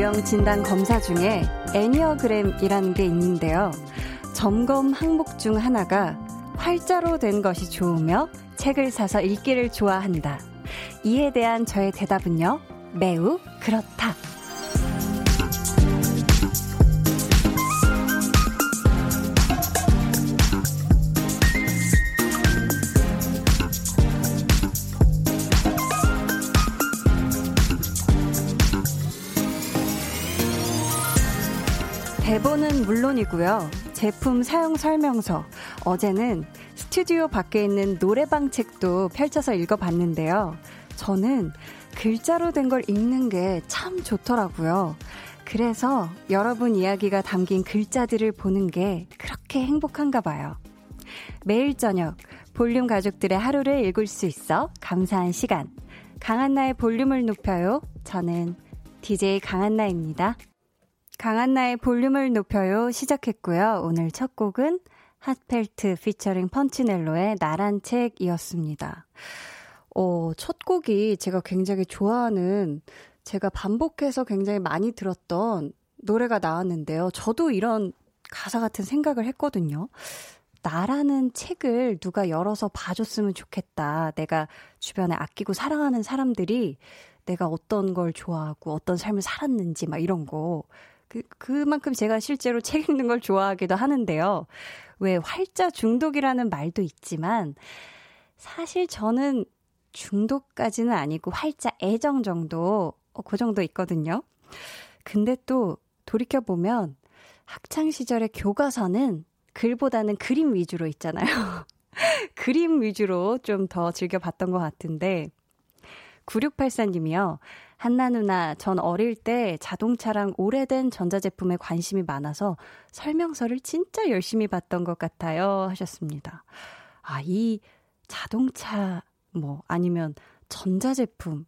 유형 진단 검사 중에 애니어그램이라는 게 있는데요. 점검 항목 중 하나가 활자로 된 것이 좋으며 책을 사서 읽기를 좋아한다. 이에 대한 저의 대답은요. 매우 그렇다. 대본은 물론이고요. 제품 사용 설명서. 어제는 스튜디오 밖에 있는 노래방 책도 펼쳐서 읽어봤는데요. 저는 글자로 된 걸 읽는 게 참 좋더라고요. 그래서 여러분 이야기가 담긴 글자들을 보는 게 그렇게 행복한가 봐요. 매일 저녁 볼륨 가족들의 하루를 읽을 수 있어 감사한 시간. 강한나의 볼륨을 높여요. 저는 DJ 강한나입니다. 강한나의 볼륨을 높여요 시작했고요. 오늘 첫 곡은 핫펠트 피처링 펀치넬로의 나란 책이었습니다. 어, 첫 곡이 제가 굉장히 좋아하는 제가 반복해서 굉장히 많이 들었던 노래가 나왔는데요. 저도 이런 가사 같은 생각을 했거든요. 나라는 책을 누가 열어서 봐줬으면 좋겠다. 내가 주변에 아끼고 사랑하는 사람들이 내가 어떤 걸 좋아하고 어떤 삶을 살았는지 막 이런 거 그, 그만큼 제가 실제로 책 읽는 걸 좋아하기도 하는데요. 왜 활자 중독이라는 말도 있지만, 사실 저는 중독까지는 아니고 활자 애정 정도, 어, 그 정도 있거든요. 근데 또 돌이켜보면, 학창시절의 교과서는 글보다는 그림 위주로 있잖아요. 그림 위주로 좀 더 즐겨봤던 것 같은데, 9684님이요. 한나 누나, 전 어릴 때 자동차랑 오래된 전자제품에 관심이 많아서 설명서를 진짜 열심히 봤던 것 같아요. 하셨습니다. 아, 이 자동차, 뭐, 아니면 전자제품,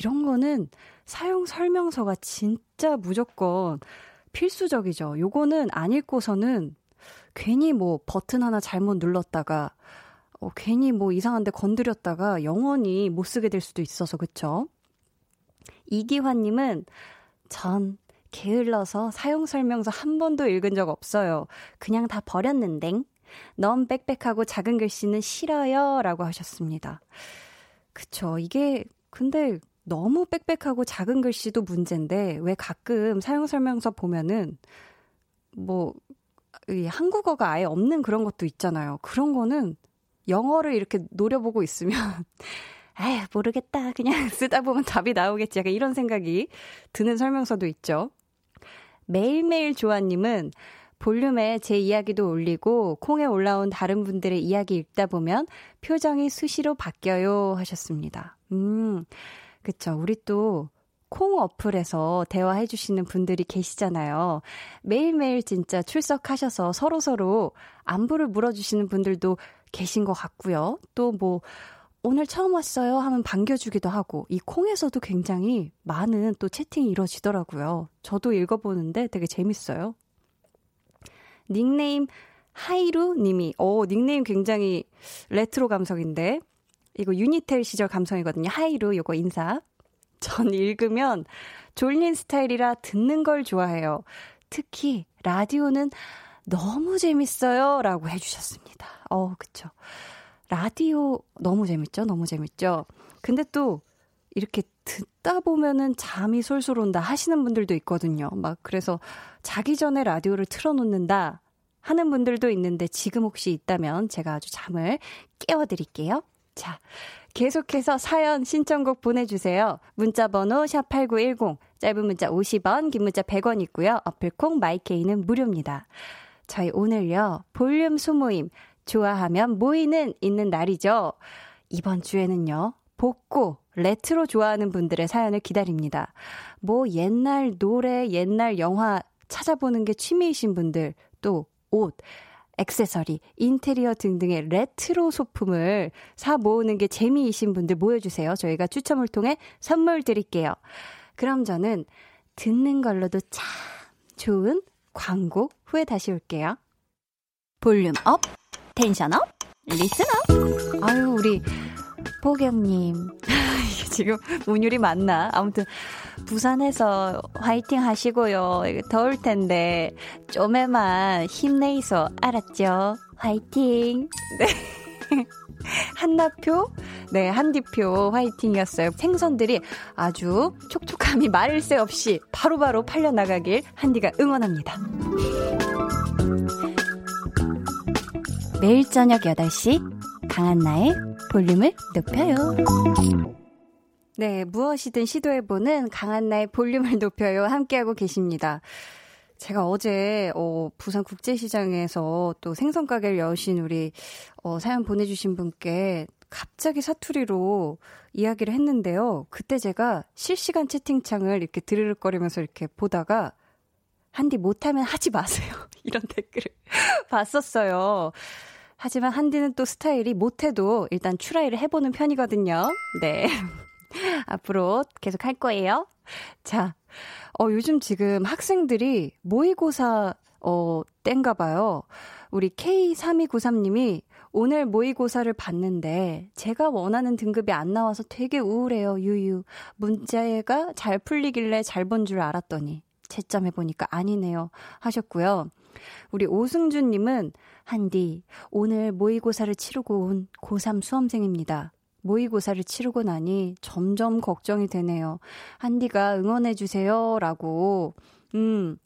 이런 거는 사용 설명서가 진짜 무조건 필수적이죠. 요거는 안 읽고서는 괜히 뭐 버튼 하나 잘못 눌렀다가 어, 괜히 뭐 이상한데 건드렸다가 영원히 못 쓰게 될 수도 있어서 그쵸? 이기환님은 전 게을러서 사용 설명서 한 번도 읽은 적 없어요. 그냥 다 버렸는데. 너무 빽빽하고 작은 글씨는 싫어요. 라고 하셨습니다. 그쵸. 이게, 근데 너무 빽빽하고 작은 글씨도 문제인데, 왜 가끔 사용 설명서 보면은, 뭐, 이 한국어가 아예 없는 그런 것도 있잖아요. 그런 거는 영어를 이렇게 노려보고 있으면, 에휴, 모르겠다. 그냥 쓰다 보면 답이 나오겠지. 약간 이런 생각이 드는 설명서도 있죠. 매일매일 조아님은 볼륨에 제 이야기도 올리고 콩에 올라온 다른 분들의 이야기 읽다 보면 표정이 수시로 바뀌어요 하셨습니다. 음, 그쵸. 우리 또 콩 어플에서 대화해 주시는 분들이 계시잖아요. 매일매일 진짜 출석하셔서 서로서로 안부를 물어주시는 분들도 계신 것 같고요. 또 뭐, 오늘 처음 왔어요 하면 반겨주기도 하고, 이 콩에서도 굉장히 많은 또 채팅이 이루어지더라고요. 저도 읽어보는데 되게 재밌어요. 닉네임 하이루 님이, 오, 닉네임 굉장히 레트로 감성인데, 이거 유니텔 시절 감성이거든요. 하이루, 요거 인사. 전 읽으면 졸린 스타일이라 듣는 걸 좋아해요. 특히 라디오는 너무 재밌어요. 라고 해주셨습니다. 어, 그쵸. 라디오 너무 재밌죠? 너무 재밌죠? 근데 또 이렇게 듣다 보면은 잠이 솔솔 온다 하시는 분들도 있거든요. 막 그래서 자기 전에 라디오를 틀어놓는다 하는 분들도 있는데 지금 혹시 있다면 제가 아주 잠을 깨워드릴게요. 자, 계속해서 사연 신청곡 보내주세요. 문자번호 샵8910, 짧은 문자 50원, 긴 문자 100원 있고요. 어플 콩 my K는 무료입니다. 저희 오늘요, 볼륨 소모임, 좋아하면 모임 있는 날이죠. 이번 주에는요, 복고, 레트로 좋아하는 분들의 사연을 기다립니다. 뭐 옛날 노래, 옛날 영화 찾아보는 게 취미이신 분들, 또 옷, 액세서리, 인테리어 등등의 레트로 소품을 사 모으는 게 재미이신 분들 모여주세요. 저희가 추첨을 통해 선물 드릴게요. 그럼 저는 듣는 걸로도 참 좋은 광고 후에 다시 올게요. volume up, tension up, listen up. 아유, 우리 박보경님. 이게 지금 운율이 맞나? 아무튼, 부산에서 화이팅 하시고요. 더울 텐데, 좀에만 힘내이소. 알았죠? 화이팅! 네. 한나표, 네, 한디표 화이팅이었어요. 생선들이 아주 촉촉함이 말릴 새 없이 바로 바로 팔려나가길 한디가 응원합니다. 매일 저녁 8시 강한나의 볼륨을 높여요. 네, 무엇이든 시도해보는 강한나의 볼륨을 높여요. 함께하고 계십니다. 제가 어제 어 부산 국제시장에서 또 생선 가게를 여신 우리 어 사연 보내주신 분께 갑자기 사투리로 이야기를 했는데요. 그때 제가 실시간 채팅창을 이렇게 드르륵거리면서 이렇게 보다가 한디 못하면 하지 마세요. 이런 댓글을 봤었어요. 하지만 한디는 또 스타일이 못해도 일단 추라이를 해보는 편이거든요. 네. 앞으로 계속 할 거예요. 자, 어, 요즘 지금 학생들이 모의고사, 어, 땐가 봐요. 우리 K3293님이 오늘 모의고사를 봤는데 제가 원하는 등급이 안 나와서 되게 우울해요, 유유. 문제가 잘 풀리길래 잘 본 줄 알았더니 채점해보니까 아니네요. 하셨고요. 우리 오승준님은 한디, 오늘 모의고사를 치르고 온 고3 수험생입니다. 모의고사를 치르고 나니 점점 걱정이 되네요. 한디가 응원해주세요. 라고. 음.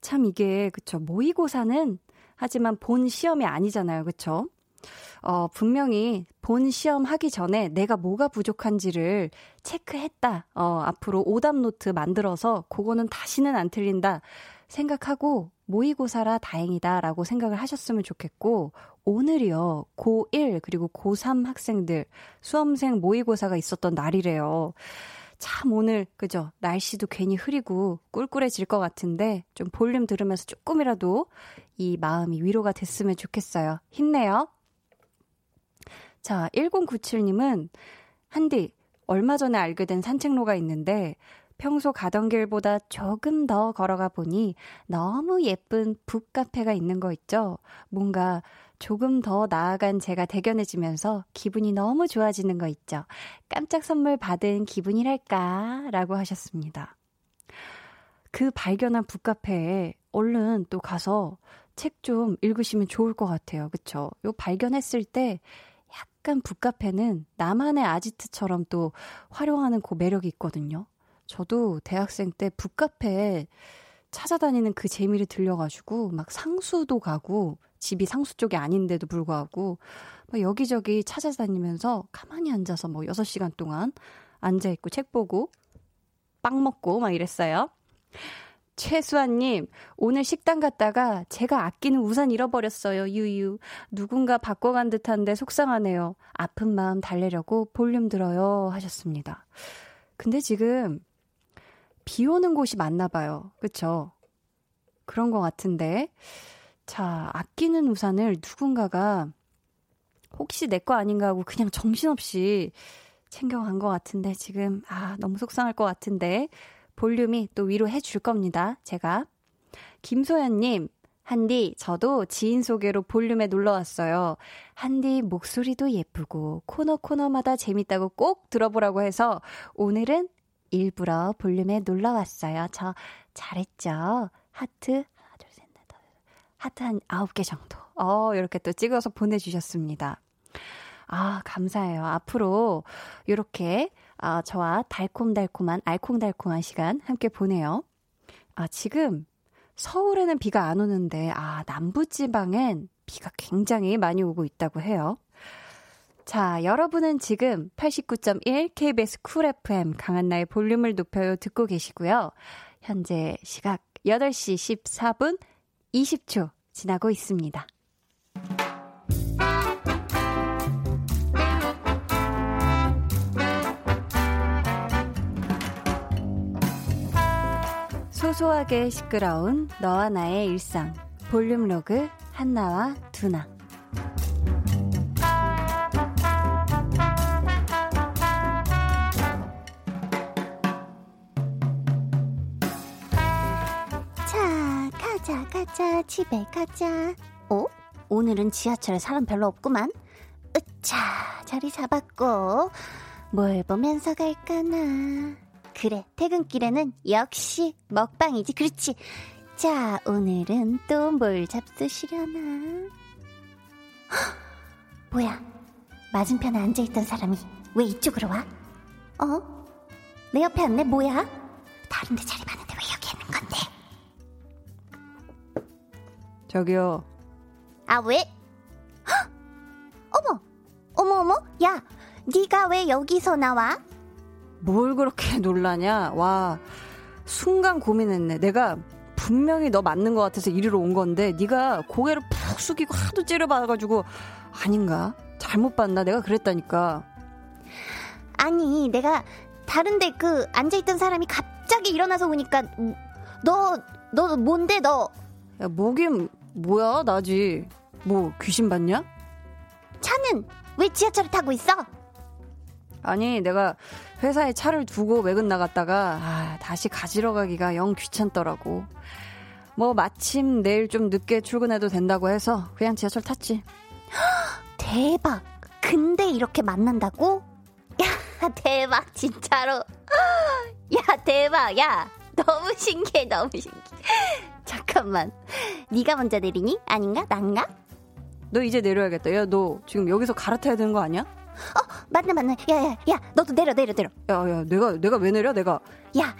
참 이게, 그쵸. 모의고사는 하지만 본 시험이 아니잖아요. 그쵸? 어, 분명히 본 시험 하기 전에 내가 뭐가 부족한지를 체크했다. 어, 앞으로 오답 노트 만들어서 그거는 다시는 안 틀린다. 생각하고 모의고사라 다행이다라고 생각을 하셨으면 좋겠고, 오늘이요, 고1 그리고 고3 학생들 수험생 모의고사가 있었던 날이래요. 참 오늘, 그죠? 날씨도 괜히 흐리고 꿀꿀해질 것 같은데, 좀 볼륨 들으면서 조금이라도 이 마음이 위로가 됐으면 좋겠어요. 힘내요. 자, 1097님은, 한디, 얼마 전에 알게 된 산책로가 있는데, 평소 가던 길보다 조금 더 걸어가 보니 너무 예쁜 북카페가 있는 거 있죠? 뭔가 조금 더 나아간 제가 대견해지면서 기분이 너무 좋아지는 거 있죠? 깜짝 선물 받은 기분이랄까? 라고 하셨습니다. 그 발견한 북카페에 얼른 또 가서 책 좀 읽으시면 좋을 것 같아요. 그쵸? 요 발견했을 때 약간 북카페는 나만의 아지트처럼 또 활용하는 그 매력이 있거든요. 저도 대학생 때 북카페에 찾아다니는 그 재미를 들려가지고 막 상수도 가고 집이 상수 쪽이 아닌데도 불구하고 막 여기저기 찾아다니면서 가만히 앉아서 뭐 6시간 동안 앉아있고 책 보고 빵 먹고 막 이랬어요. 최수아님, 오늘 식당 갔다가 제가 아끼는 우산 잃어버렸어요. 유유. 누군가 바꿔간 듯한데 속상하네요. 아픈 마음 달래려고 볼륨 들어요. 하셨습니다. 근데 지금 비 오는 곳이 많나 봐요. 그쵸? 그런 것 같은데. 자, 아끼는 우산을 누군가가 혹시 내 거 아닌가 하고 그냥 정신없이 챙겨간 것 같은데 지금, 아, 너무 속상할 것 같은데 볼륨이 또 위로해 줄 겁니다. 제가. 김소연님, 한디, 저도 지인 소개로 볼륨에 놀러 왔어요. 한디 목소리도 예쁘고 코너 코너마다 재밌다고 꼭 들어보라고 해서 오늘은 일부러 볼륨에 놀러 왔어요. 저 잘했죠? 하트, 하나, 둘, 셋, 넷, 다섯, 하트 한 아홉 개 정도. 어, 이렇게 또 찍어서 보내주셨습니다. 아, 감사해요. 앞으로 이렇게 아, 저와 달콤달콤한, 알콩달콤한 시간 함께 보내요. 아, 지금 서울에는 비가 안 오는데, 아, 남부 지방엔 비가 굉장히 많이 오고 있다고 해요. 자, 여러분은 지금 89.1 KBS 쿨 FM 강한나의 볼륨을 높여요 듣고 계시고요. 현재 시각 8시 14분 20초 지나고 있습니다. 소소하게 시끄러운 너와 나의 일상 볼륨 로그 한나와 두나 가자, 집에 가자. 어? 오늘은 지하철에 사람 별로 없구만. 으차, 자리 잡았고, 뭘 보면서 갈까나. 그래, 퇴근길에는 역시 먹방이지. 그렇지. 자, 오늘은 또 뭘 잡수시려나? 헉, 뭐야? 맞은편에 앉아있던 사람이 왜 이쪽으로 와? 어? 내 옆에 앉네? 뭐야? 다른데 자리 봤는데 왜 여기 있는 건데? 저기요. 아, 왜? 헉! 어머! 어머, 어머? 야, 네가 왜 여기서 나와? 뭘 그렇게 놀라냐? 와, 순간 고민했네. 내가 분명히 너 맞는 것 같아서 이리로 온 건데 네가 고개를 푹 숙이고 하도 째려봐가지고 아닌가? 잘못 봤나? 내가 그랬다니까. 아니, 내가 다른데 그 앉아있던 사람이 갑자기 일어나서 오니까 너, 너 뭔데 너? 야, 뭐긴 뭐야? 나지. 뭐 귀신 봤냐? 차는 왜 지하철을 타고 있어? 아니, 내가 회사에 차를 두고 외근 나갔다가 아, 다시 가지러 가기가 영 귀찮더라고. 뭐 마침 내일 좀 늦게 출근해도 된다고 해서 그냥 지하철 탔지. 대박. 근데 이렇게 만난다고? 야, 대박 진짜로. 야, 대박. 야, 너무 신기해. 너무 신기해. 잠깐만. 네가 먼저 내리니? 아닌가? 난가? 너 이제 내려야겠다. 야, 너 지금 여기서 갈아타야 되는 거 아니야? 어, 맞네, 맞네. 야, 야, 야, 너도 내려, 내려, 내려. 야, 야, 내가, 내가 왜 내려, 내가? 야,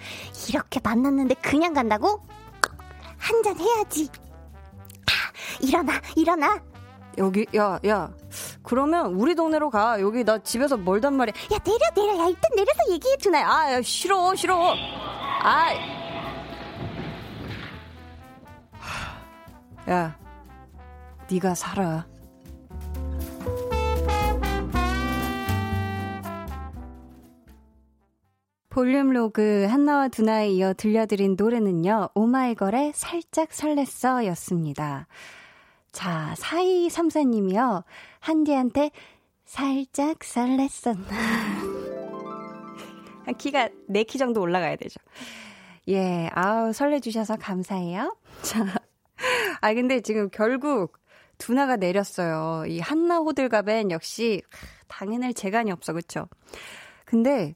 이렇게 만났는데 그냥 간다고? 한 잔 해야지. 아, 일어나, 일어나. 여기, 야, 야. 그러면 우리 동네로 가. 여기 나 집에서 멀단 말이야. 야, 내려, 내려. 야, 일단 내려서 얘기해 주나. 아, 야, 싫어, 싫어. 아. 야, 네가 살아. 볼륨 로그 한나와 두나에 이어 들려드린 노래는요, 오마이걸의 살짝 설렜어 였습니다. 자, 4234님이요, 한디한테 살짝 설렜었나. 키가 4키 정도 올라가야 되죠. 예, 아우, 설레주셔서 감사해요. 자, 아, 근데 지금 결국 두나가 내렸어요. 이 한나 호들갑엔 역시 당연할 재간이 없어, 그쵸? 근데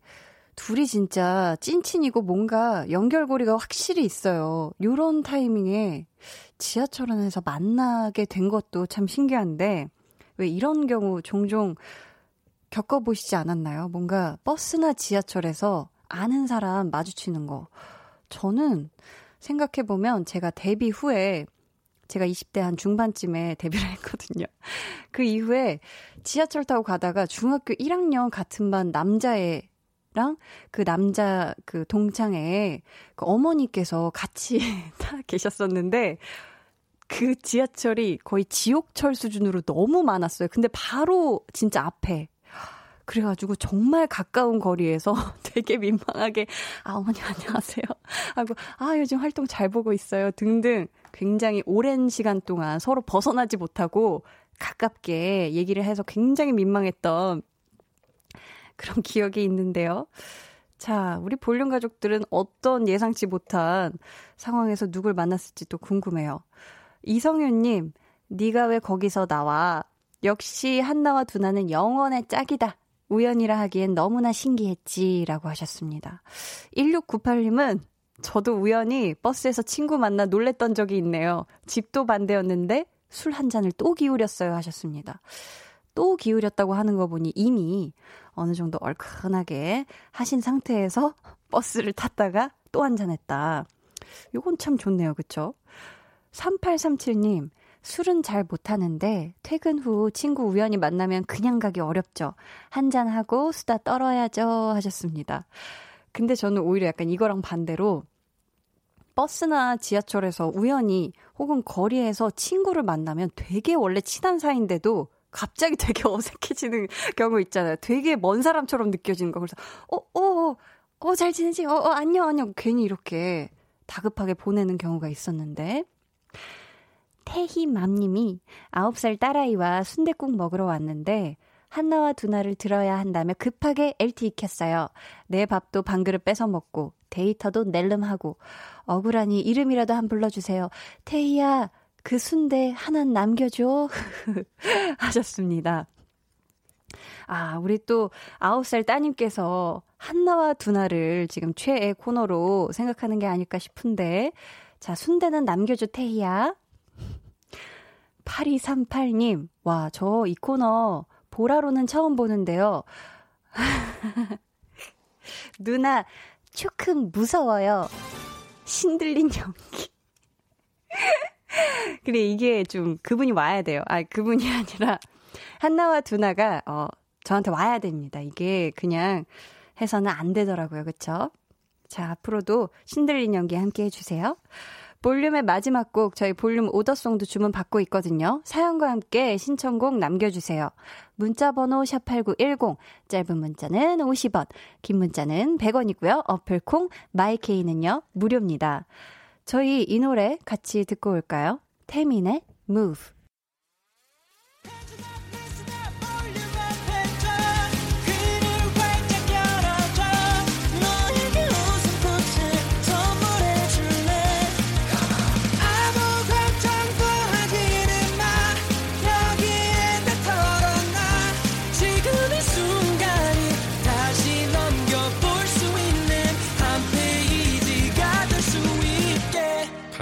둘이 진짜 찐친이고 뭔가 연결고리가 확실히 있어요. 요런 타이밍에 지하철 안에서 만나게 된 것도 참 신기한데, 왜 이런 경우 종종 겪어보시지 않았나요? 뭔가 버스나 지하철에서 아는 사람 마주치는 거. 저는 생각해보면 제가 데뷔 후에 제가 20대 한 중반쯤에 데뷔를 했거든요. 그 이후에 지하철 타고 가다가 중학교 1학년 같은 반 남자애 랑그 남자 그 동창에 그 어머니께서 같이 타 계셨었는데 그 지하철이 거의 지옥철 수준으로 너무 많았어요. 근데 바로 진짜 앞에 그래가지고 정말 가까운 거리에서 되게 민망하게 아 어머니 안녕하세요 하고 아 요즘 활동 잘 보고 있어요 등등 굉장히 오랜 시간 동안 서로 벗어나지 못하고 가깝게 얘기를 해서 굉장히 민망했던 그런 기억이 있는데요. 자, 우리 볼륨 가족들은 어떤 예상치 못한 상황에서 누굴 만났을지 또 궁금해요. 이성윤님, 네가 왜 거기서 나와? 역시 한나와 두나는 영원의 짝이다. 우연이라 하기엔 너무나 신기했지. 라고 하셨습니다. 1698님은 저도 우연히 버스에서 친구 만나 놀랬던 적이 있네요. 집도 반대였는데 술 한 잔을 또 기울였어요. 하셨습니다. 또 기울였다고 하는 거 보니 이미 어느 정도 얼큰하게 하신 상태에서 버스를 탔다가 또 한 잔 했다. 요건 참 좋네요. 그쵸? 3837님, 술은 잘 못하는데 퇴근 후 친구 우연히 만나면 그냥 가기 어렵죠. 한 잔하고 수다 떨어야죠. 하셨습니다. 근데 저는 오히려 약간 이거랑 반대로 버스나 지하철에서 우연히 혹은 거리에서 친구를 만나면 되게 원래 친한 사이인데도 갑자기 되게 어색해지는 경우 있잖아요. 되게 먼 사람처럼 느껴지는 거. 그래서, 어, 어, 어, 잘 지내지? 어, 어, 안녕, 안녕. 괜히 이렇게 다급하게 보내는 경우가 있었는데. 태희맘님이 9살 딸아이와 순대국 먹으러 왔는데, 한나와 두나를 들어야 한다며 급하게 LTE 켰어요. 내 밥도 반 그릇 뺏어 먹고, 데이터도 낼름하고, 억울하니 이름이라도 한 불러주세요. 태희야, 그 순대 하나 남겨줘. 하셨습니다. 아, 우리 또 9살 따님께서 한나와 두나를 지금 최애 코너로 생각하는 게 아닐까 싶은데. 자, 순대는 남겨줘, 태희야. 8238님, 와, 저 이 코너 보라로는 처음 보는데요. 누나, 조금 무서워요. 신들린 연기. 그래, 이게 좀 그분이 와야 돼요. 아, 그분이 아니라, 한나와 두나가, 어, 저한테 와야 됩니다. 이게 그냥 해서는 안 되더라고요. 그쵸? 자, 앞으로도 신들린 연기 함께 해주세요. 볼륨의 마지막 곡 저희 볼륨 오더송도 주문 받고 있거든요. 사연과 함께 신청곡 남겨주세요. 문자 번호 샵8910 짧은 문자는 50원 긴 문자는 100원이고요. 어플콩 마이케이는요 무료입니다. 저희 이 노래 같이 듣고 올까요? 태민의 Move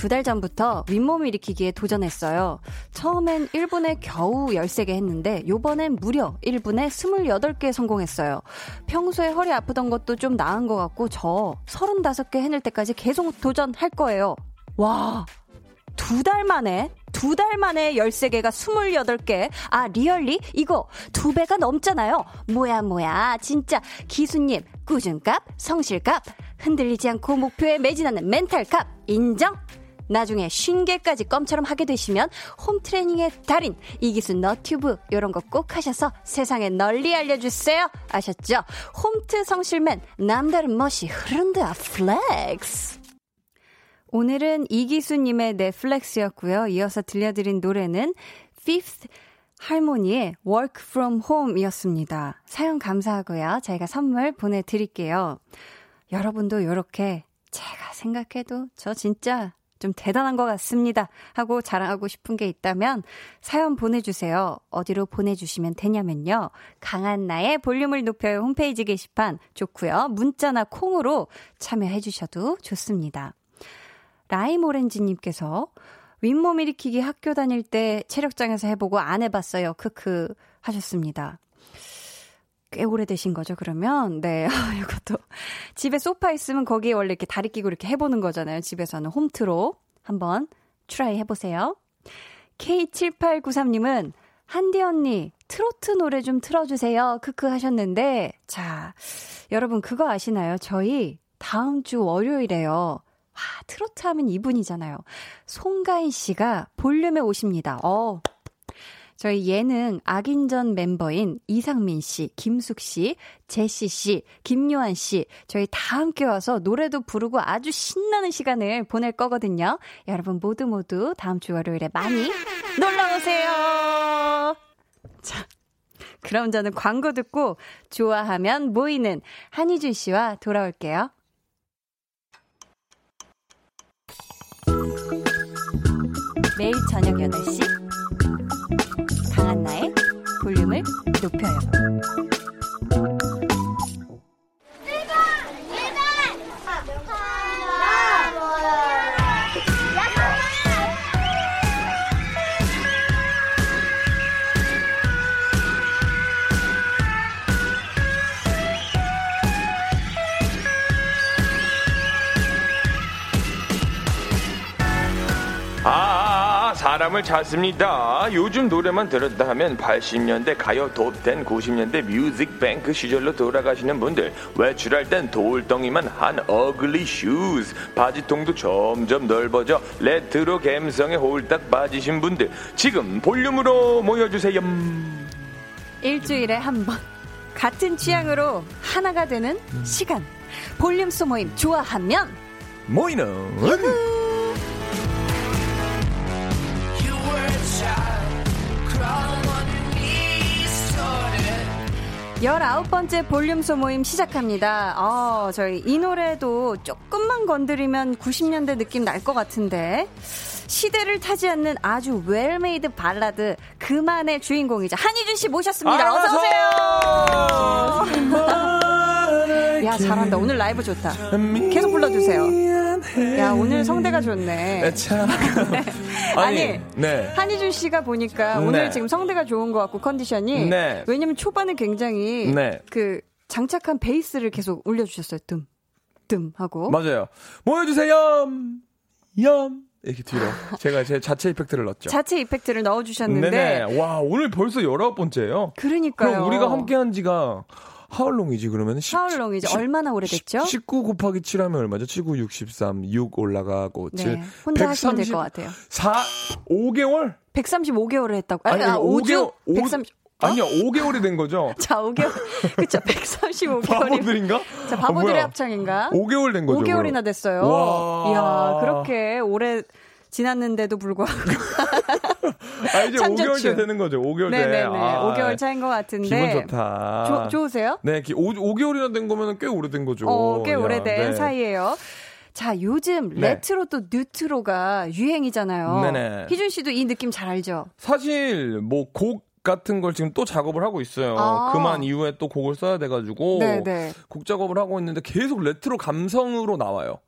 두 달 전부터 윗몸 일으키기에 도전했어요. 처음엔 1분에 겨우 13개 했는데 요번엔 무려 1분에 28개 성공했어요. 평소에 허리 아프던 것도 좀 나은 것 같고 저 35개 해낼 때까지 계속 도전할 거예요. 와, 두 달 만에 두 달 만에 13개가 28개. 아, 리얼리? 이거 두 배가 넘잖아요. 뭐야, 뭐야. 진짜 기수님, 꾸준값, 성실값, 흔들리지 않고 목표에 매진하는 멘탈갑, 인정? 나중에 쉰개까지 껌처럼 하게 되시면 홈트레이닝의 달인 이기수 너튜브 이런 거 꼭 하셔서 세상에 널리 알려주세요. 아셨죠? 홈트 성실맨 남다른 멋이 흐른다 flex. 오늘은 이기수님의 넷플렉스였고요. 이어서 들려드린 노래는 Fifth 할모니의 Work From Home이었습니다. 사연 감사하고요. 저희가 선물 보내드릴게요. 여러분도 이렇게 제가 생각해도 저 진짜 좀 대단한 것 같습니다. 하고 자랑하고 싶은 게 있다면 사연 보내주세요. 어디로 보내주시면 되냐면요. 강한 나의 볼륨을 높여요 홈페이지 게시판 좋고요. 문자나 콩으로 참여해 주셔도 좋습니다. 라임 오렌지님께서 윗몸 일으키기 학교 다닐 때 체력장에서 해보고 안 해봤어요. 크크 하셨습니다. 꽤 오래되신 거죠, 그러면? 네, 이것도. 집에 소파 있으면 거기에 원래 이렇게 다리 끼고 이렇게 해보는 거잖아요. 집에서는 홈트로. 한번 try 해보세요. K7893님은 한디 언니, 트로트 노래 좀 틀어주세요. 크크 하셨는데, 자, 여러분 그거 아시나요? 저희 다음 주 월요일에요. 와, 트로트 하면 이분이잖아요. 송가인 씨가 볼륨에 오십니다. 어, 저희 예능 악인전 멤버인 이상민 씨, 김숙 씨, 제시 씨, 김요한 씨, 저희 다 함께 와서 노래도 부르고 아주 신나는 시간을 보낼 거거든요. 여러분 모두 모두 다음 주 월요일에 많이 놀러 오세요. 자. 그럼 저는 광고 듣고 좋아하면 모이는 한희준 씨와 돌아올게요. 매일 저녁 8시 높여요. 사람을 찾습니다. 요즘 노래만 들었다 하면 80년대 가요 톱10, 90년대 뮤직뱅크 시절로 돌아가시는 분들, 외출할 땐 돌덩이만 한 ugly shoes, 바지통도 점점 넓어져 레트로 감성에 홀딱 빠지신 분들, 지금 볼륨으로 모여주세요. 일주일에 한 번. 같은 취향으로 하나가 되는 시간. 볼륨 소모임 좋아하면 모이는 19번째 볼륨 소모임 시작합니다. 어, 저희 이 노래도 조금만 건드리면 90년대 느낌 날 것 같은데. 시대를 타지 않는 아주 well-made 발라드 그만의 주인공이자 한희준 씨 모셨습니다. 어서 오세요. 야 잘한다. 오늘 라이브 좋다. 계속 불러 주세요. 야 오늘 성대가 좋네. 네, 참. 아니, 네. 한희준 씨가 보니까 네. 오늘 지금 성대가 좋은 것 같고 컨디션이 네. 왜냐면 초반에 굉장히 네. 그 장착한 베이스를 계속 올려주셨어요. 뜸, 뜸 하고. 맞아요. 모여주세요. 염. 이렇게 뒤로. 제가 제 자체 이펙트를 넣었죠. 자체 이펙트를 넣어주셨는데 네네. 와, 오늘 벌써 19번째예요. 그러니까요. 그럼 우리가 함께 한 지가 하울롱이지 그러면 하울롱이죠. 얼마나 오래됐죠? 19 곱하기 7 하면 얼마죠? 79, 63, 6 올라가고 7. 네, 혼자 하시면 될 것 같아요. 4, 5개월? 135개월을 했다고. 아니, 아니, 아, 오 5주? 개월- 오- 130. 아니요, 5개월이 된 거죠? 자, 5개월. 그쵸, 135개월이. 바보들인가? 자, 아, 바보들의 뭐야? 합창인가? 5개월 된 거죠? 5개월이나 그럼? 됐어요. 와. 이야, 그렇게 오래 지났는데도 불구하고. 아, 이제 찬조추. 5개월째 되는 거죠, 5개월 돼. 네네 네. 아, 5개월 차인 것 같은데. 기분 좋다. 조- 좋으세요? 네, 5, 5개월이나 된 거면 꽤 오래된 거죠. 어, 꽤 야, 오래된 네. 사이예요. 자, 요즘 네. 레트로 또 뉴트로가 유행이잖아요. 네네. 희준 씨도 이 느낌 잘 알죠? 사실 뭐곡 같은 걸 지금 또 작업을 하고 있어요. 아. 그만 이후에 또 곡을 써야 돼가지고 네네. 곡 작업을 하고 있는데 계속 레트로 감성으로 나와요.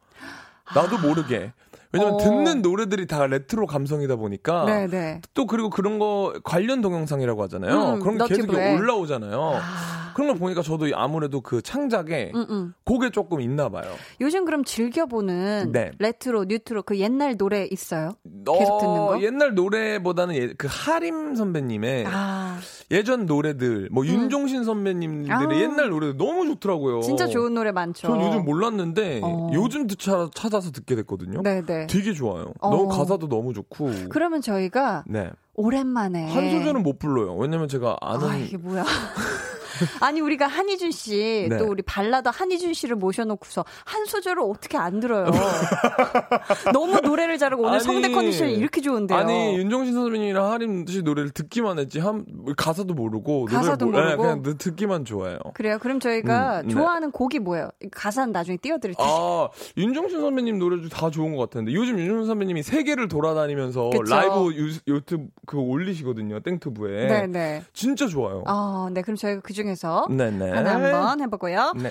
나도 모르게. 왜냐면 어. 듣는 노래들이 다 레트로 감성이다 보니까 네네. 또 그리고 그런 거 관련 동영상이라고 하잖아요. 음, 그런 게 계속 너튜브에. 올라오잖아요. 아, 그런 걸 보니까 저도 아무래도 그 창작에 음, 음. 곡에 조금 있나 봐요. 요즘 그럼 즐겨보는 네. 레트로, 뉴트로 그 옛날 노래 있어요? 계속 듣는 거? 옛날 노래보다는 예- 그 하림 선배님의 아, 예전 노래들, 뭐 윤종신 선배님들의 아. 옛날 노래들 너무 좋더라고요. 진짜 좋은 노래 많죠. 전 요즘 몰랐는데 어. 요즘 드- 차- 찾아서 듣게 됐거든요. 네네. 되게 좋아요. 어. 너무 가사도 너무 좋고. 그러면 저희가 네. 오랜만에 한 소절은 못 불러요. 왜냐면 제가 아는 아, 이게 뭐야? 아니 우리가 한희준 씨, 네. 또 우리 발라더 한희준 씨를 모셔놓고서 한 소절을 어떻게 안 들어요? 너무 노래를 잘하고 오늘 아니, 성대 컨디션이 이렇게 좋은데요. 아니 윤종신 선배님이랑 하림 씨 노래를 듣기만 했지 한 가사도 모르고 가사도 모- 네, 모르고? 그냥 듣기만 좋아해요. 그래요? 그럼 저희가 음, 네. 좋아하는 곡이 뭐예요? 가사는 나중에 띄워드릴게요. 아, 윤종신 선배님 노래도 다 좋은 것 같은데 요즘 윤종신 선배님이 세계를 돌아다니면서 그쵸. 라이브 유, 유튜브 그거 올리시거든요. 땡튜브에. 네네. 진짜 좋아요. 아, 네. 그럼 저희가 그중 에서 네네. 하나 한번 해보고요. 네.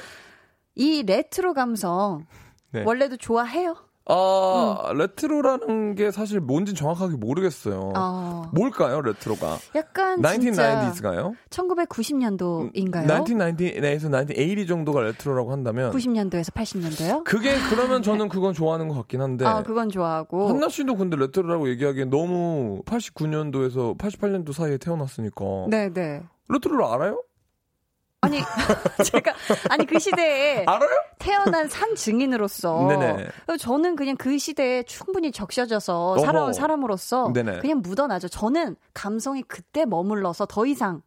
이 레트로 감성 네. 원래도 좋아해요? 아, 레트로라는 게 사실 뭔지 정확하게 모르겠어요. 어, 뭘까요, 레트로가? 약간 진짜 1990s가요? 1990년도인가요? 1990에서 1980 정도가 레트로라고 한다면 90년도에서 80년도요? 그게 그러면 저는 그건 좋아하는 것 같긴 한데 아, 그건 좋아하고. 한나 씨도 근데 레트로라고 얘기하기엔 너무 89년도에서 88년도 사이에 태어났으니까 네 네. 레트로를 알아요? 아니, 제가, 아니, 그 시대에 알아요? 태어난 산 증인으로서. 네네. 저는 그냥 그 시대에 충분히 적셔져서 어허. 살아온 사람으로서. 네네. 그냥 묻어나죠. 저는 감성이 그때 머물러서 더 이상